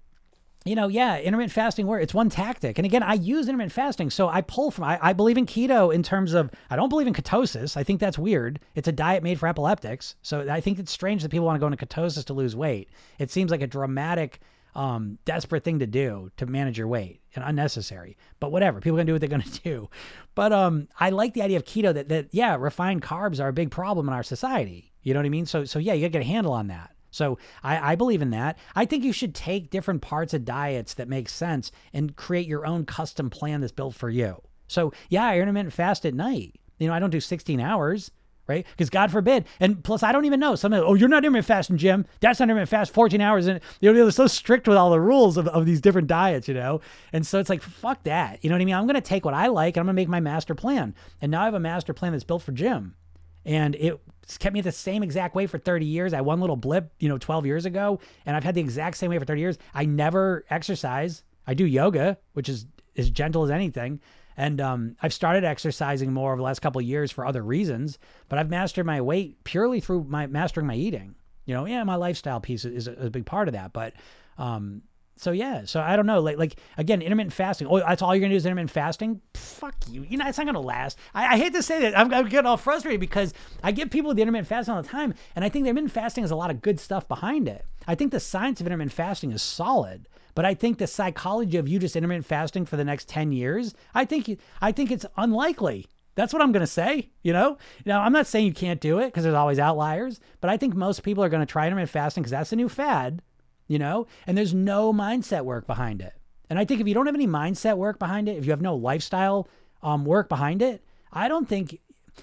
you know, yeah, intermittent fasting works. It's one tactic. And again, I use intermittent fasting. So I pull from, I, I, believe in keto in terms of, I don't believe in ketosis. I think that's weird. It's a diet made for epileptics. So I think it's strange that people want to go into ketosis to lose weight. It seems like a dramatic, um, desperate thing to do to manage your weight and unnecessary. But whatever, people to do what they're going to do. But um, I like the idea of keto that, that, yeah, refined carbs are a big problem in our society. You know what I mean? So, so yeah, you got to get a handle on that. So I, I, believe in that. I think you should take different parts of diets that make sense and create your own custom plan that's built for you. So yeah, I intermittent fast at night. You know, I don't do 16 hours, right? Because God forbid. And plus, I don't even know. Some, oh, you're not intermittent fasting, Jim. That's not intermittent fast, 14 hours. And you know, they're so strict with all the rules of, of these different diets, you know? And so it's like, fuck that. You know what I mean? I'm to take what I like and I'm to make my master plan. And now I have a master plan that's built for Jim and it kept me at the same exact way for 30 years. I had one little blip, you know, 12 years ago, and I've had the exact same way for 30 years. I never exercise. I do yoga, which is as gentle as anything. And um, I've started exercising more over the last couple years for other reasons, but I've mastered my weight purely through my mastering my eating. You know, yeah, my lifestyle piece is a, is a big part of that, but um, so yeah, so I don't know, like like again, intermittent fasting. Oh, that's all you're gonna do is intermittent fasting. Fuck you. You know, it's not gonna last. I, I hate to say that. I'm, I'm, getting all frustrated because I give people the intermittent fasting all the time, and I think intermittent fasting has a lot of good stuff behind it. I think the science of intermittent fasting is solid, but I think the psychology of you just intermittent fasting for the next ten years, I think I think it's unlikely. That's what I'm going to say, you know? Now, I'm not saying you can't do it because there's always outliers, but I think most people are going to try intermittent fasting because that's the new fad you know? And there's no mindset work behind it. And I think if you don't have any mindset work behind it, if you have no lifestyle um, work behind it, I don't think,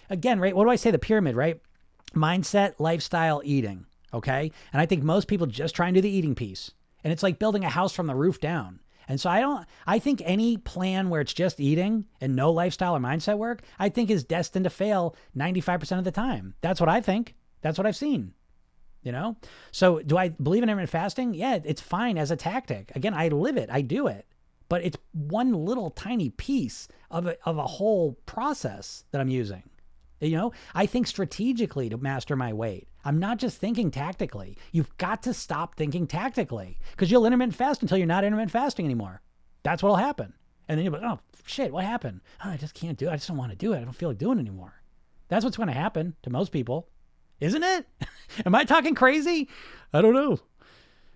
again, right? What do I say? The pyramid, right? Mindset, lifestyle, eating. Okay. And I think most people just try and do the eating piece. And it's like building a house from the roof down. And so I don't, I think any plan where it's just eating and no lifestyle or mindset work, I think is destined to fail 95% of the time. That's what I think. That's what I've seen you know? So do I believe in intermittent fasting? Yeah, it's fine as a tactic. Again, I live it, I do it. But it's one little tiny piece of a, of a whole process that I'm using. You know, I think strategically to master my weight. I'm not just thinking tactically. You've got to stop thinking tactically because you'll intermittent fast until you're not intermittent fasting anymore. That's what'll happen. And then you'll be like, oh, shit, what happened? Oh, I just can't do it. I just don't want to do it. I don't feel like doing it anymore. That's what's going to happen to most people. Isn't it? Am I talking crazy? I don't know.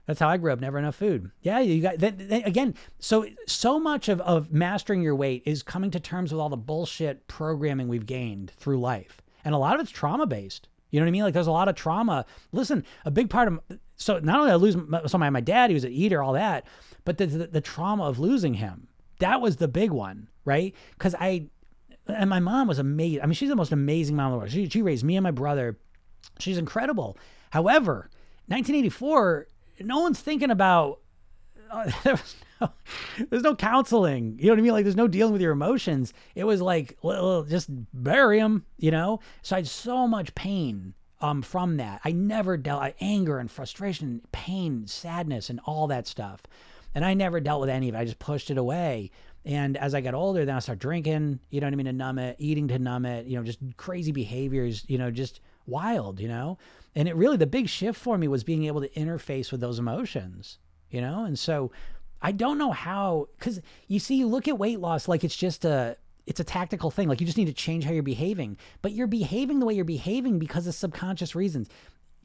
That's how I grew up. Never enough food. Yeah, you got that, that, again. So so much of of mastering your weight is coming to terms with all the bullshit programming we've gained through life, and a lot of it's trauma based. You know what I mean? Like there's a lot of trauma. Listen, a big part of so not only I lose so my my dad, he was an eater, all that, but the, the, the trauma of losing him. That was the big one, right? Because I and my mom was amazing. I mean, she's the most amazing mom in the world. She she raised me and my brother She's incredible. However, 1984, no one's thinking about. Uh, there's no counseling. You know what I mean? Like, there's no dealing with your emotions. It was like, well, just bury them, you know? So I had so much pain um, from that. I never dealt I, anger and frustration, pain, sadness, and all that stuff. And I never dealt with any of it. I just pushed it away. And as I got older, then I started drinking, you know what I mean, to numb it, eating to numb it, you know, just crazy behaviors, you know, just wild, you know? And it really, the big shift for me was being able to interface with those emotions, you know? And so I don't know how, because you see, you look at weight loss like it's just a, it's a tactical thing. Like you just need to change how you're behaving, but you're behaving the way you're behaving because of subconscious reasons.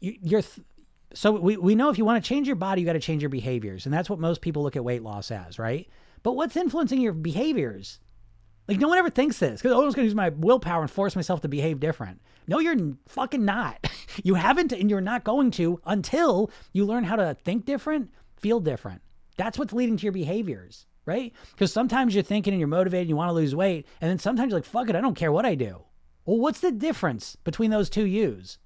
You, you're, th- so we, we know if you want to change your body, you got to change your behaviors. And that's what most people look at weight loss as, right? But what's influencing your behaviors? Like no one ever thinks this because oh, I'm just gonna use my willpower and force myself to behave different. No, you're fucking not. you haven't, and you're not going to until you learn how to think different, feel different. That's what's leading to your behaviors, right? Because sometimes you're thinking and you're motivated, and you want to lose weight, and then sometimes you're like, fuck it, I don't care what I do. Well, what's the difference between those two yous?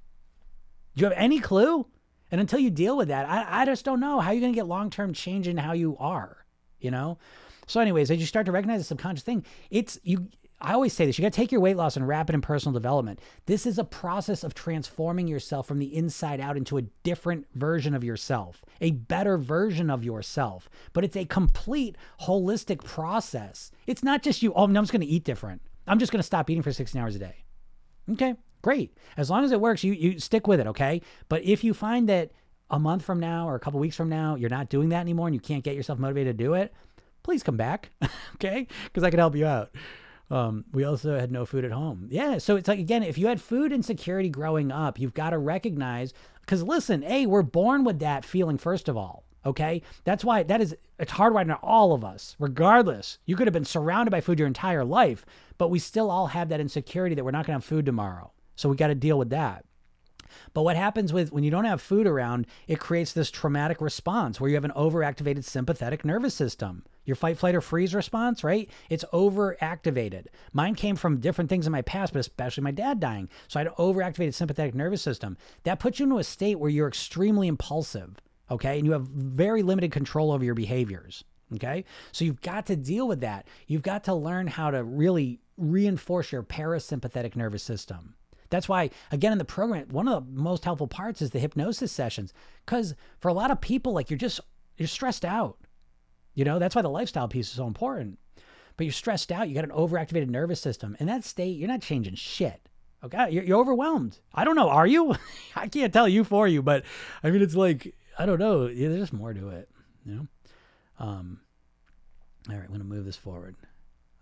Do you have any clue? And until you deal with that, I, I just don't know how you're going to get long term change in how you are, you know? So, anyways, as you start to recognize the subconscious thing, it's you. I always say this you got to take your weight loss and wrap it in personal development. This is a process of transforming yourself from the inside out into a different version of yourself, a better version of yourself. But it's a complete holistic process. It's not just you, oh, I'm just going to eat different. I'm just going to stop eating for 16 hours a day. Okay, great. As long as it works, you, you stick with it, okay? But if you find that a month from now or a couple weeks from now, you're not doing that anymore and you can't get yourself motivated to do it, please come back, okay? Because I can help you out. Um, we also had no food at home. Yeah. So it's like, again, if you had food insecurity growing up, you've got to recognize, because listen, A, we're born with that feeling, first of all. Okay. That's why that is, it's hardwired in all of us, regardless. You could have been surrounded by food your entire life, but we still all have that insecurity that we're not going to have food tomorrow. So we got to deal with that. But what happens with when you don't have food around, it creates this traumatic response where you have an overactivated sympathetic nervous system. Your fight, flight, or freeze response, right? It's overactivated. Mine came from different things in my past, but especially my dad dying. So I had an overactivated sympathetic nervous system. That puts you into a state where you're extremely impulsive, okay? And you have very limited control over your behaviors. Okay. So you've got to deal with that. You've got to learn how to really reinforce your parasympathetic nervous system. That's why, again, in the program, one of the most helpful parts is the hypnosis sessions. Because for a lot of people, like you're just, you're stressed out. You know, that's why the lifestyle piece is so important. But you're stressed out. You got an overactivated nervous system. In that state, you're not changing shit. Okay. You're, you're overwhelmed. I don't know. Are you? I can't tell you for you, but I mean, it's like, I don't know. There's just more to it, you know? Um, all right, I'm going to move this forward.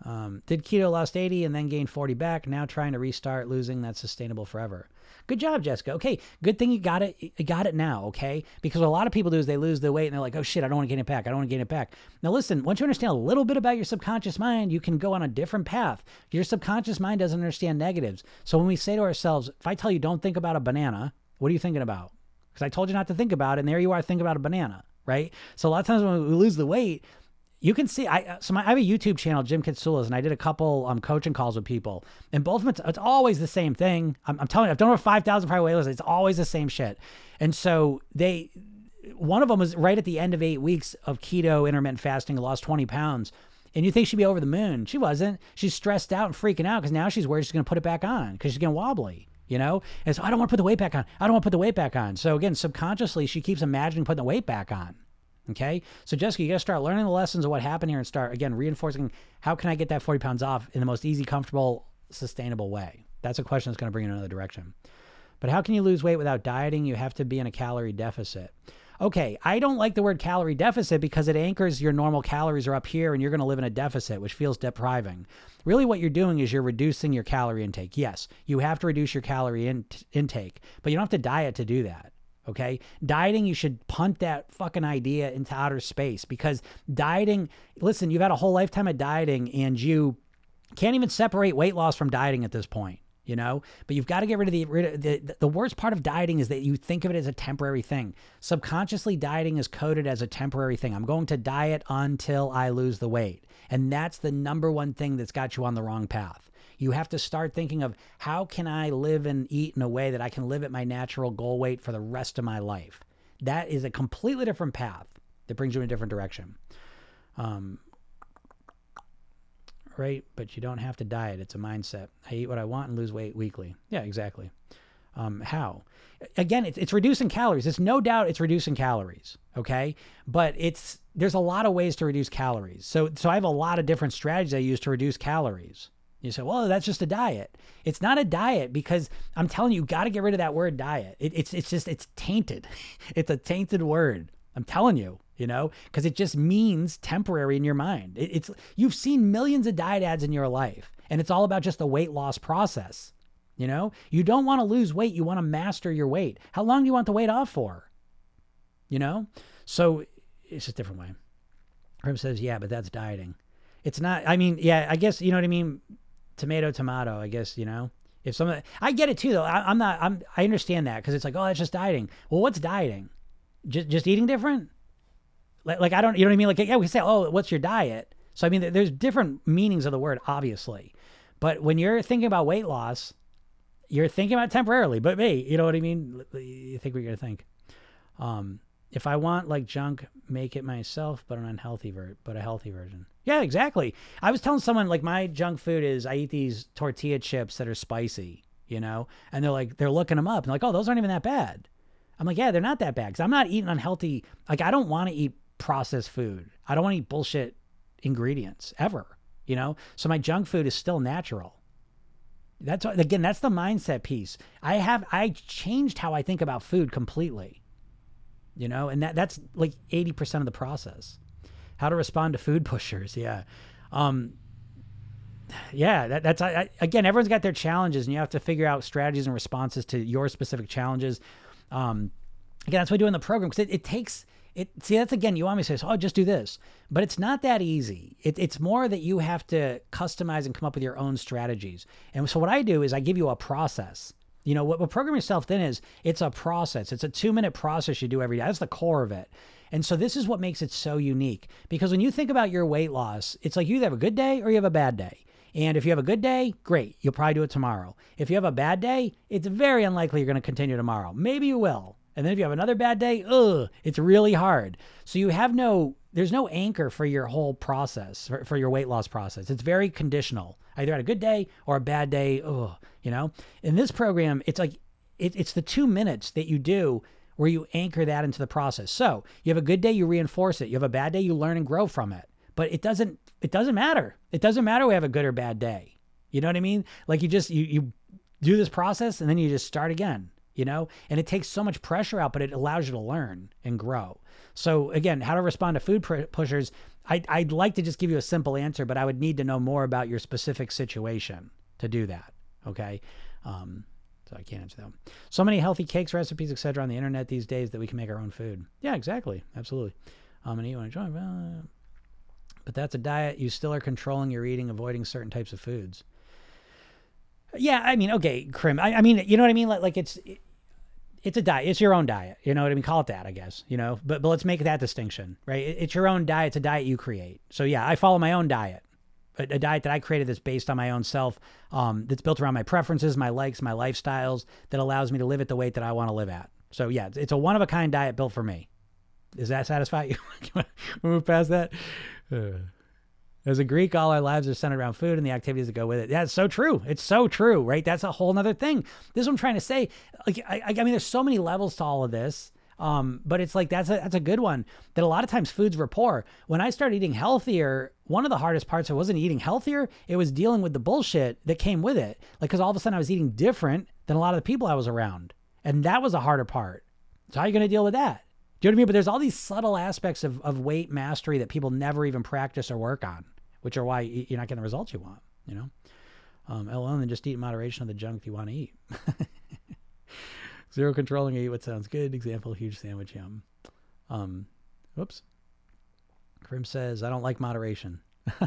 Um, did keto lost 80 and then gained 40 back. Now trying to restart losing that's sustainable forever. Good job, Jessica. Okay, good thing you got it. You got it now. Okay, because a lot of people do is they lose the weight and they're like, oh shit, I don't want to gain it back. I don't want to gain it back. Now listen, once you understand a little bit about your subconscious mind, you can go on a different path. Your subconscious mind doesn't understand negatives. So when we say to ourselves, if I tell you don't think about a banana, what are you thinking about? Because I told you not to think about it, and there you are thinking about a banana, right? So a lot of times when we lose the weight, you can see I so my, I have a YouTube channel, Jim Katsoulis, and I did a couple um coaching calls with people, and both of them it's, it's always the same thing. I'm, I'm telling you, I've done over five thousand private waitlist. It's always the same shit, and so they, one of them was right at the end of eight weeks of keto intermittent fasting, lost twenty pounds, and you think she'd be over the moon. She wasn't. She's stressed out and freaking out because now she's worried she's going to put it back on because she's getting wobbly. You know, and so I don't want to put the weight back on. I don't want to put the weight back on. So again, subconsciously, she keeps imagining putting the weight back on. Okay. So, Jessica, you got to start learning the lessons of what happened here and start, again, reinforcing how can I get that 40 pounds off in the most easy, comfortable, sustainable way? That's a question that's going to bring you in another direction. But how can you lose weight without dieting? You have to be in a calorie deficit. Okay, I don't like the word calorie deficit because it anchors your normal calories are up here and you're going to live in a deficit, which feels depriving. Really, what you're doing is you're reducing your calorie intake. Yes, you have to reduce your calorie in- intake, but you don't have to diet to do that. Okay. Dieting, you should punt that fucking idea into outer space because dieting, listen, you've had a whole lifetime of dieting and you can't even separate weight loss from dieting at this point, you know? But you've got to get rid of the, rid of the, the worst part of dieting is that you think of it as a temporary thing. Subconsciously, dieting is coded as a temporary thing. I'm going to diet until I lose the weight. And that's the number one thing that's got you on the wrong path. You have to start thinking of how can I live and eat in a way that I can live at my natural goal weight for the rest of my life. That is a completely different path that brings you in a different direction. Um, right? But you don't have to diet. It's a mindset. I eat what I want and lose weight weekly. Yeah, exactly. Um, how? Again, it's, it's reducing calories. It's no doubt it's reducing calories. Okay, but it's there's a lot of ways to reduce calories. So so I have a lot of different strategies I use to reduce calories. You say, well, that's just a diet. It's not a diet because I'm telling you, you got to get rid of that word diet. It, it's it's just it's tainted. it's a tainted word. I'm telling you, you know, because it just means temporary in your mind. It, it's you've seen millions of diet ads in your life, and it's all about just the weight loss process. You know, you don't want to lose weight. You want to master your weight. How long do you want the weight off for? You know, so it's a different way. Krim says, yeah, but that's dieting. It's not. I mean, yeah, I guess you know what I mean. Tomato, tomato. I guess you know. If some, I get it too though. I, am not. I'm. I understand that because it's like, oh, that's just dieting. Well, what's dieting? Just just eating different. Like, like I don't. You know what I mean? Like yeah, we say, oh, what's your diet? So I mean, there's different meanings of the word, obviously. But when you're thinking about weight loss, you're thinking about temporarily. But me, you know what I mean? You think we're gonna think. Um, if I want like junk, make it myself, but an unhealthy ver- but a healthy version. Yeah, exactly. I was telling someone like my junk food is I eat these tortilla chips that are spicy, you know, and they're like they're looking them up and like, oh, those aren't even that bad. I'm like, yeah, they're not that bad because I'm not eating unhealthy. Like I don't want to eat processed food. I don't want to eat bullshit ingredients ever, you know. So my junk food is still natural. That's again, that's the mindset piece. I have I changed how I think about food completely you know, and that that's like 80% of the process. How to respond to food pushers. Yeah. Um, yeah, that, that's I, again, everyone's got their challenges, and you have to figure out strategies and responses to your specific challenges. Um, again, that's why I do in the program because it, it, takes it. See, that's again, you want me to say, oh, just do this, but it's not that easy. It, it's more that you have to customize and come up with your own strategies. And so, what I do is I give you a process. You know, what, what program yourself thin is, it's a process. It's a two minute process you do every day. That's the core of it. And so this is what makes it so unique because when you think about your weight loss, it's like you either have a good day or you have a bad day. And if you have a good day, great, you'll probably do it tomorrow. If you have a bad day, it's very unlikely you're going to continue tomorrow. Maybe you will. And then if you have another bad day, ugh, it's really hard. So you have no, there's no anchor for your whole process, for, for your weight loss process. It's very conditional. Either had a good day or a bad day, ugh, you know? In this program, it's like it, it's the two minutes that you do where you anchor that into the process. So you have a good day, you reinforce it. You have a bad day, you learn and grow from it. But it doesn't it doesn't matter. It doesn't matter we have a good or bad day. You know what I mean? Like you just you you do this process and then you just start again, you know? And it takes so much pressure out, but it allows you to learn and grow. So again, how to respond to food pushers. I, I'd like to just give you a simple answer, but I would need to know more about your specific situation to do that. Okay. Um, so I can't answer that. One. So many healthy cakes, recipes, etc. on the internet these days that we can make our own food. Yeah, exactly, absolutely. Um, and eat when. But that's a diet. You still are controlling your eating, avoiding certain types of foods. Yeah, I mean, okay, Krim. I, I mean, you know what I mean? Like, like it's it, it's a diet. It's your own diet. You know what I mean? Call it that, I guess. You know, but but let's make that distinction, right? It, it's your own diet. It's a diet you create. So yeah, I follow my own diet a, a, diet that I created that's based on my own self, um, that's built around my preferences, my likes, my lifestyles, that allows me to live at the weight that I want to live at. So yeah, it's, a one of a kind diet built for me. Does that satisfy you? Move past that? Uh. As a Greek, all our lives are centered around food and the activities that go with it. That's so true. It's so true, right? That's a whole other thing. This is what I'm trying to say. Like, I, I mean, there's so many levels to all of this. Um, but it's like that's a that's a good one. That a lot of times foods poor. When I started eating healthier, one of the hardest parts I wasn't eating healthier, it was dealing with the bullshit that came with it. Like because all of a sudden I was eating different than a lot of the people I was around, and that was a harder part. So how are you going to deal with that? Do you know what I mean? But there's all these subtle aspects of, of weight mastery that people never even practice or work on, which are why you're not getting the results you want. You know, um, alone than just eat moderation of the junk you want to eat. Zero controlling eat what sounds good. Example, huge sandwich yum. Um, whoops. Krim says, I don't like moderation.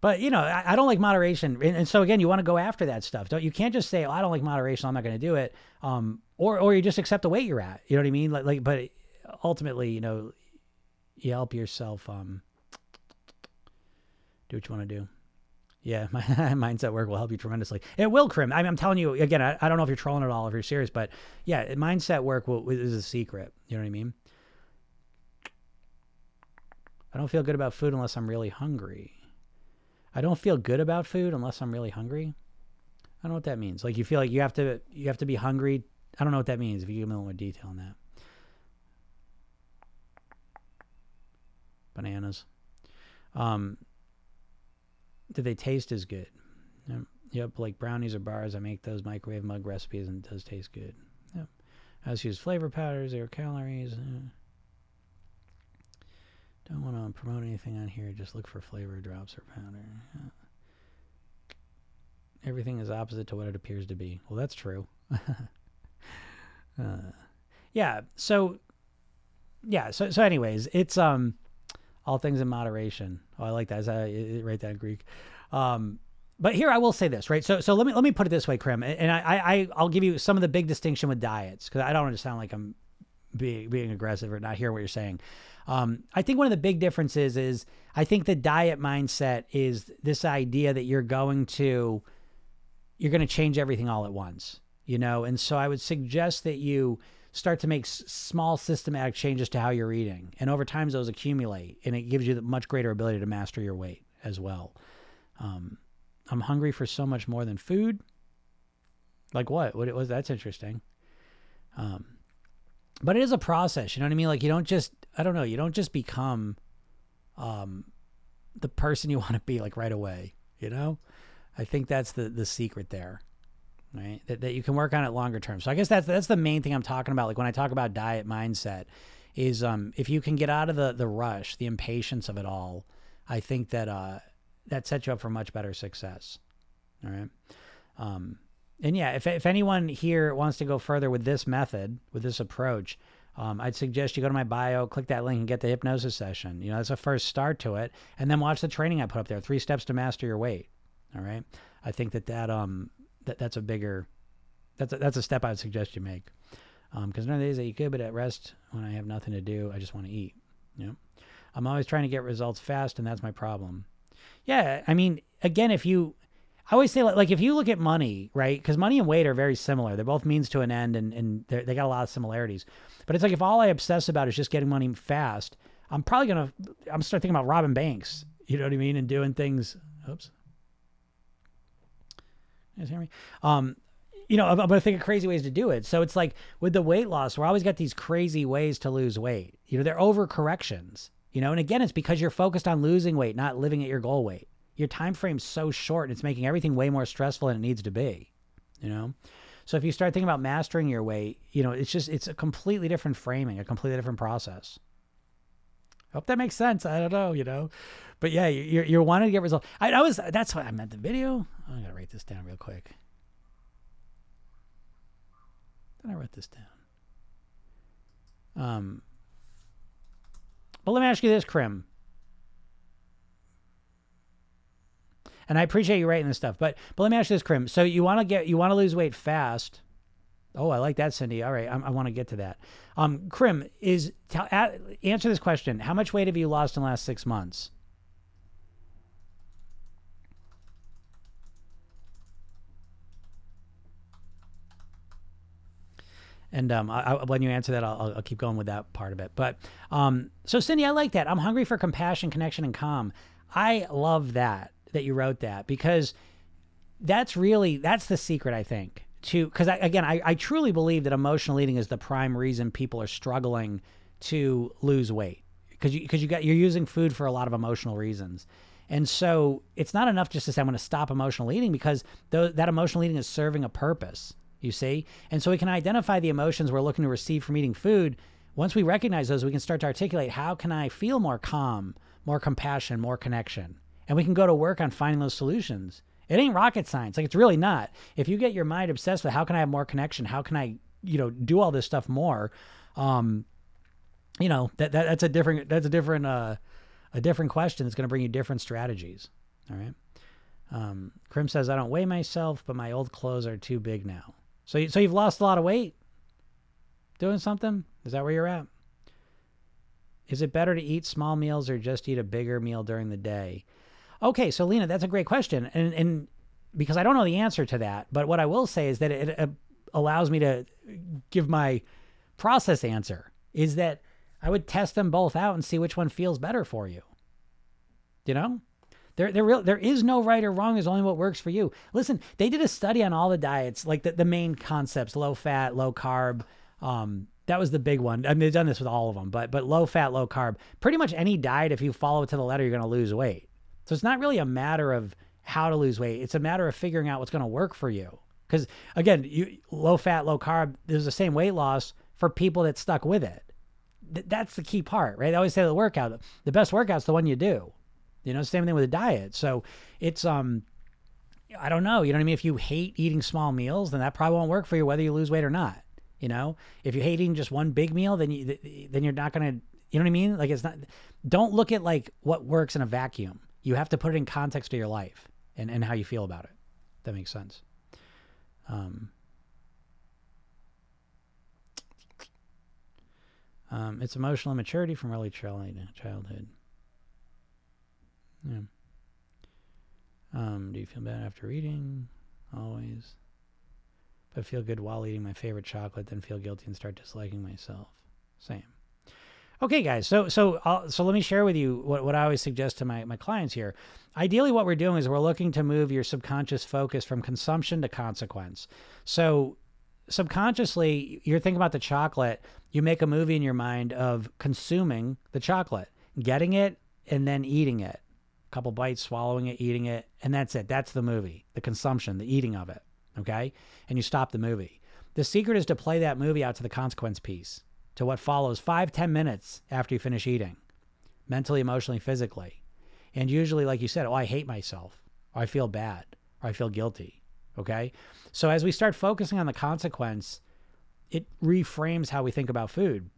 but you know, I, I don't like moderation. And, and, so again, you want to go after that stuff. Don't you can't just say, oh, I don't like moderation, I'm not gonna do it. Um, or or you just accept the weight you're at. You know what I mean? Like like but ultimately, you know, you help yourself um do what you want to do. Yeah, my mindset work will help you tremendously. It will, Krim. I am telling you again. I, I, don't know if you're trolling at all, if you're serious, but yeah, mindset work will, is a secret. You know what I mean? I don't feel good about food unless I'm really hungry. I don't feel good about food unless I'm really hungry. I don't know what that means. Like you feel like you have to you have to be hungry. I don't know what that means. If you give me a little more detail on that. Bananas. Um, do they taste as good? Yep. yep, like brownies or bars, I make those microwave mug recipes and it does taste good. Yep. I just use flavor powders, zero calories. Don't want to promote anything on here. Just look for flavor drops or powder. Yeah. Everything is opposite to what it appears to be. Well, that's true. uh, yeah. So yeah. So so anyways, it's um all things in moderation. Oh, I like that. Is that write that in Greek? Um, but here I will say this, right? So so let me let me put it this way, Krim, and I I I'll give you some of the big distinction with diets because I don't want to sound like I'm being being aggressive or not hear what you're saying. Um, I think one of the big differences is I think the diet mindset is this idea that you're going to you're going to change everything all at once, you know. And so I would suggest that you start to make s- small systematic changes to how you're eating, and over time those accumulate, and it gives you the much greater ability to master your weight as well. Um, I'm hungry for so much more than food. Like what? What it was? That's interesting. Um, but it is a process. You know what I mean? Like you don't just I don't know. You don't just become um, the person you want to be like right away. You know, I think that's the the secret there, right? That that you can work on it longer term. So I guess that's that's the main thing I'm talking about. Like when I talk about diet mindset, is um if you can get out of the the rush, the impatience of it all, I think that uh that sets you up for much better success. All right. Um, and yeah, if, if anyone here wants to go further with this method, with this approach, um, I'd suggest you go to my bio, click that link, and get the hypnosis session. You know, that's a first start to it, and then watch the training I put up there. Three steps to master your weight. All right, I think that that um that that's a bigger that's a, that's a step I'd suggest you make. Because um, there are days that you could, but at rest when I have nothing to do, I just want to eat. You know, I'm always trying to get results fast, and that's my problem. Yeah, I mean, again, if you I always say like if you look at money, right? Because money and weight are very similar. They're both means to an end, and and they got a lot of similarities. But it's like if all I obsess about is just getting money fast, I'm probably gonna I'm start thinking about robbing banks. You know what I mean? And doing things. Oops. Guys hear me? Um, you know, I'm, I'm gonna think of crazy ways to do it. So it's like with the weight loss, we're always got these crazy ways to lose weight. You know, they're over corrections. You know, and again, it's because you're focused on losing weight, not living at your goal weight your time frame's so short and it's making everything way more stressful than it needs to be you know so if you start thinking about mastering your weight you know it's just it's a completely different framing a completely different process hope that makes sense i don't know you know but yeah you're, you're wanting to get results I, I was that's what i meant the video i gotta write this down real quick then i wrote this down um but let me ask you this krim And I appreciate you writing this stuff. But but let me ask you this, Krim. So you want to get you want to lose weight fast. Oh, I like that, Cindy. All right, I, I want to get to that. Um, Krim is tell, answer this question: How much weight have you lost in the last six months? And um, I, I, when you answer that, I'll, I'll, keep going with that part of it. But um, so, Cindy, I like that. I'm hungry for compassion, connection, and calm. I love that that you wrote that because that's really that's the secret I think to because again I, I truly believe that emotional eating is the prime reason people are struggling to lose weight because you because you got you're using food for a lot of emotional reasons. And so it's not enough just to say I'm going to stop emotional eating because th- that emotional eating is serving a purpose you see? And so we can identify the emotions we're looking to receive from eating food. Once we recognize those we can start to articulate how can I feel more calm more compassion more connection? And we can go to work on finding those solutions. It ain't rocket science. Like it's really not. If you get your mind obsessed with how can I have more connection? How can I, you know, do all this stuff more? Um, you know, that, that that's a different that's a different uh a different question that's going to bring you different strategies. All right. Um, Krim says I don't weigh myself, but my old clothes are too big now. So you, so you've lost a lot of weight. Doing something? Is that where you're at? Is it better to eat small meals or just eat a bigger meal during the day? Okay, so Lena, that's a great question, and and because I don't know the answer to that, but what I will say is that it, it allows me to give my process answer is that I would test them both out and see which one feels better for you. You know? There, there, real, there is no right or wrong. There's only what works for you. Listen, they did a study on all the diets, like the, the main concepts: low fat, low carb. Um, that was the big one. I mean, they've done this with all of them, but but low fat, low carb. Pretty much any diet, if you follow it to the letter, you're going to lose weight. So it's not really a matter of how to lose weight. It's a matter of figuring out what's going to work for you. Because again, you low fat, low carb, there's the same weight loss for people that stuck with it. Th- that's the key part, right? I always say the workout, the best workout's the one you do. You know, same thing with a diet. So it's um I don't know, you know what I mean? If you hate eating small meals, then that probably won't work for you whether you lose weight or not. You know, if you're eating just one big meal, then you then you're not gonna. You know what I mean? Like it's not. Don't look at like what works in a vacuum. You have to put it in context to your life and and how you feel about it. That makes sense. Um. Um, it's emotional immaturity from early childhood. Yeah. Um, do you feel bad after eating? Always. But feel good while eating my favorite chocolate, then feel guilty and start disliking myself. Same. Okay, guys. So so I'll, so let me share with you what, what I always suggest to my, my clients here. Ideally, what we're doing is we're looking to move your subconscious focus from consumption to consequence. So subconsciously, you're thinking about the chocolate. You make a movie in your mind of consuming the chocolate, getting it, and then eating it A couple bites, swallowing it, eating it, and that's it. That's the movie, the consumption, the eating of it. Okay. And you stop the movie. The secret is to play that movie out to the consequence piece, to what follows five, ten minutes after you finish eating, mentally, emotionally, physically. And usually, like you said, oh, I hate myself, or I feel bad, or I feel guilty. Okay. So as we start focusing on the consequence, it reframes how we think about food.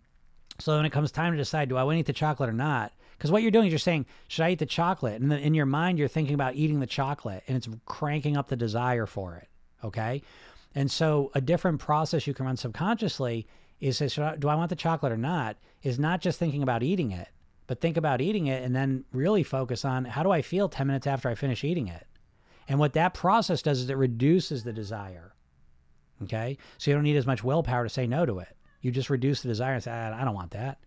So when it comes time to decide, do I want to eat the chocolate or not? Because what you're doing is you're saying, should I eat the chocolate? And then in your mind, you're thinking about eating the chocolate and it's cranking up the desire for it. Okay. And so a different process you can run subconsciously is I, do I want the chocolate or not? Is not just thinking about eating it, but think about eating it and then really focus on how do I feel 10 minutes after I finish eating it? And what that process does is it reduces the desire. Okay. So you don't need as much willpower to say no to it. You just reduce the desire and say, I don't want that,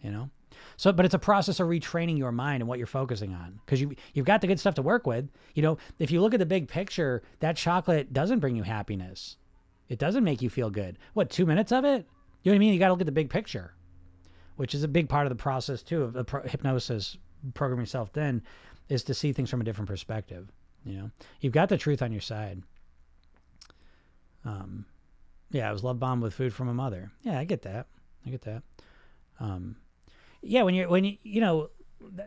you know? So, but it's a process of retraining your mind and what you're focusing on because you you've got the good stuff to work with. You know, if you look at the big picture, that chocolate doesn't bring you happiness. It doesn't make you feel good. What two minutes of it? You know what I mean? You got to look at the big picture, which is a big part of the process too of pro- hypnosis, programming yourself. Then is to see things from a different perspective. You know, you've got the truth on your side. Um, yeah, I was love bombed with food from a mother. Yeah, I get that. I get that. Um, yeah, when you're when you you know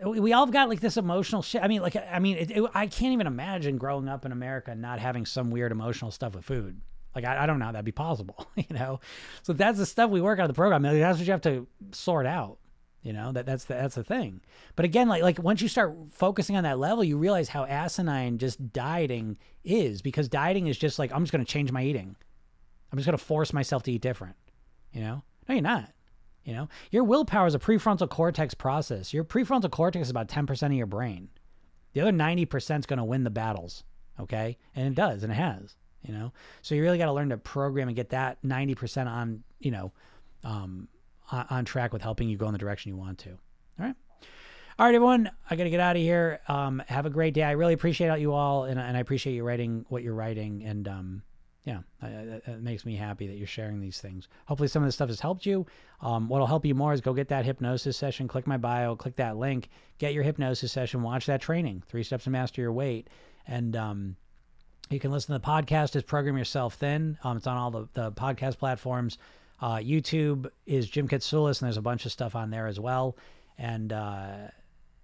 we all got like this emotional shit. I mean, like I mean, it, it, I can't even imagine growing up in America and not having some weird emotional stuff with food. Like I, I don't know how that'd be possible, you know. So that's the stuff we work out of the program. Like, that's what you have to sort out. You know that that's the that's the thing. But again, like like once you start focusing on that level, you realize how asinine just dieting is because dieting is just like I'm just going to change my eating. I'm just going to force myself to eat different. You know? No, you're not. You know, your willpower is a prefrontal cortex process. Your prefrontal cortex is about 10% of your brain. The other 90% is going to win the battles. Okay. And it does, and it has, you know. So you really got to learn to program and get that 90% on, you know, um, on track with helping you go in the direction you want to. All right. All right, everyone. I got to get out of here. Um, have a great day. I really appreciate you all, and, and I appreciate you writing what you're writing. And um, yeah, it makes me happy that you're sharing these things. Hopefully, some of this stuff has helped you. Um, what'll help you more is go get that hypnosis session. Click my bio, click that link, get your hypnosis session, watch that training, Three Steps to Master Your Weight, and um, you can listen to the podcast as Program Yourself Thin. Um, it's on all the, the podcast platforms. Uh, YouTube is Jim Katsoulis, and there's a bunch of stuff on there as well. And uh,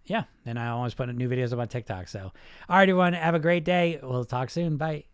yeah, and I always put new videos on TikTok. So, all right, everyone, have a great day. We'll talk soon. Bye.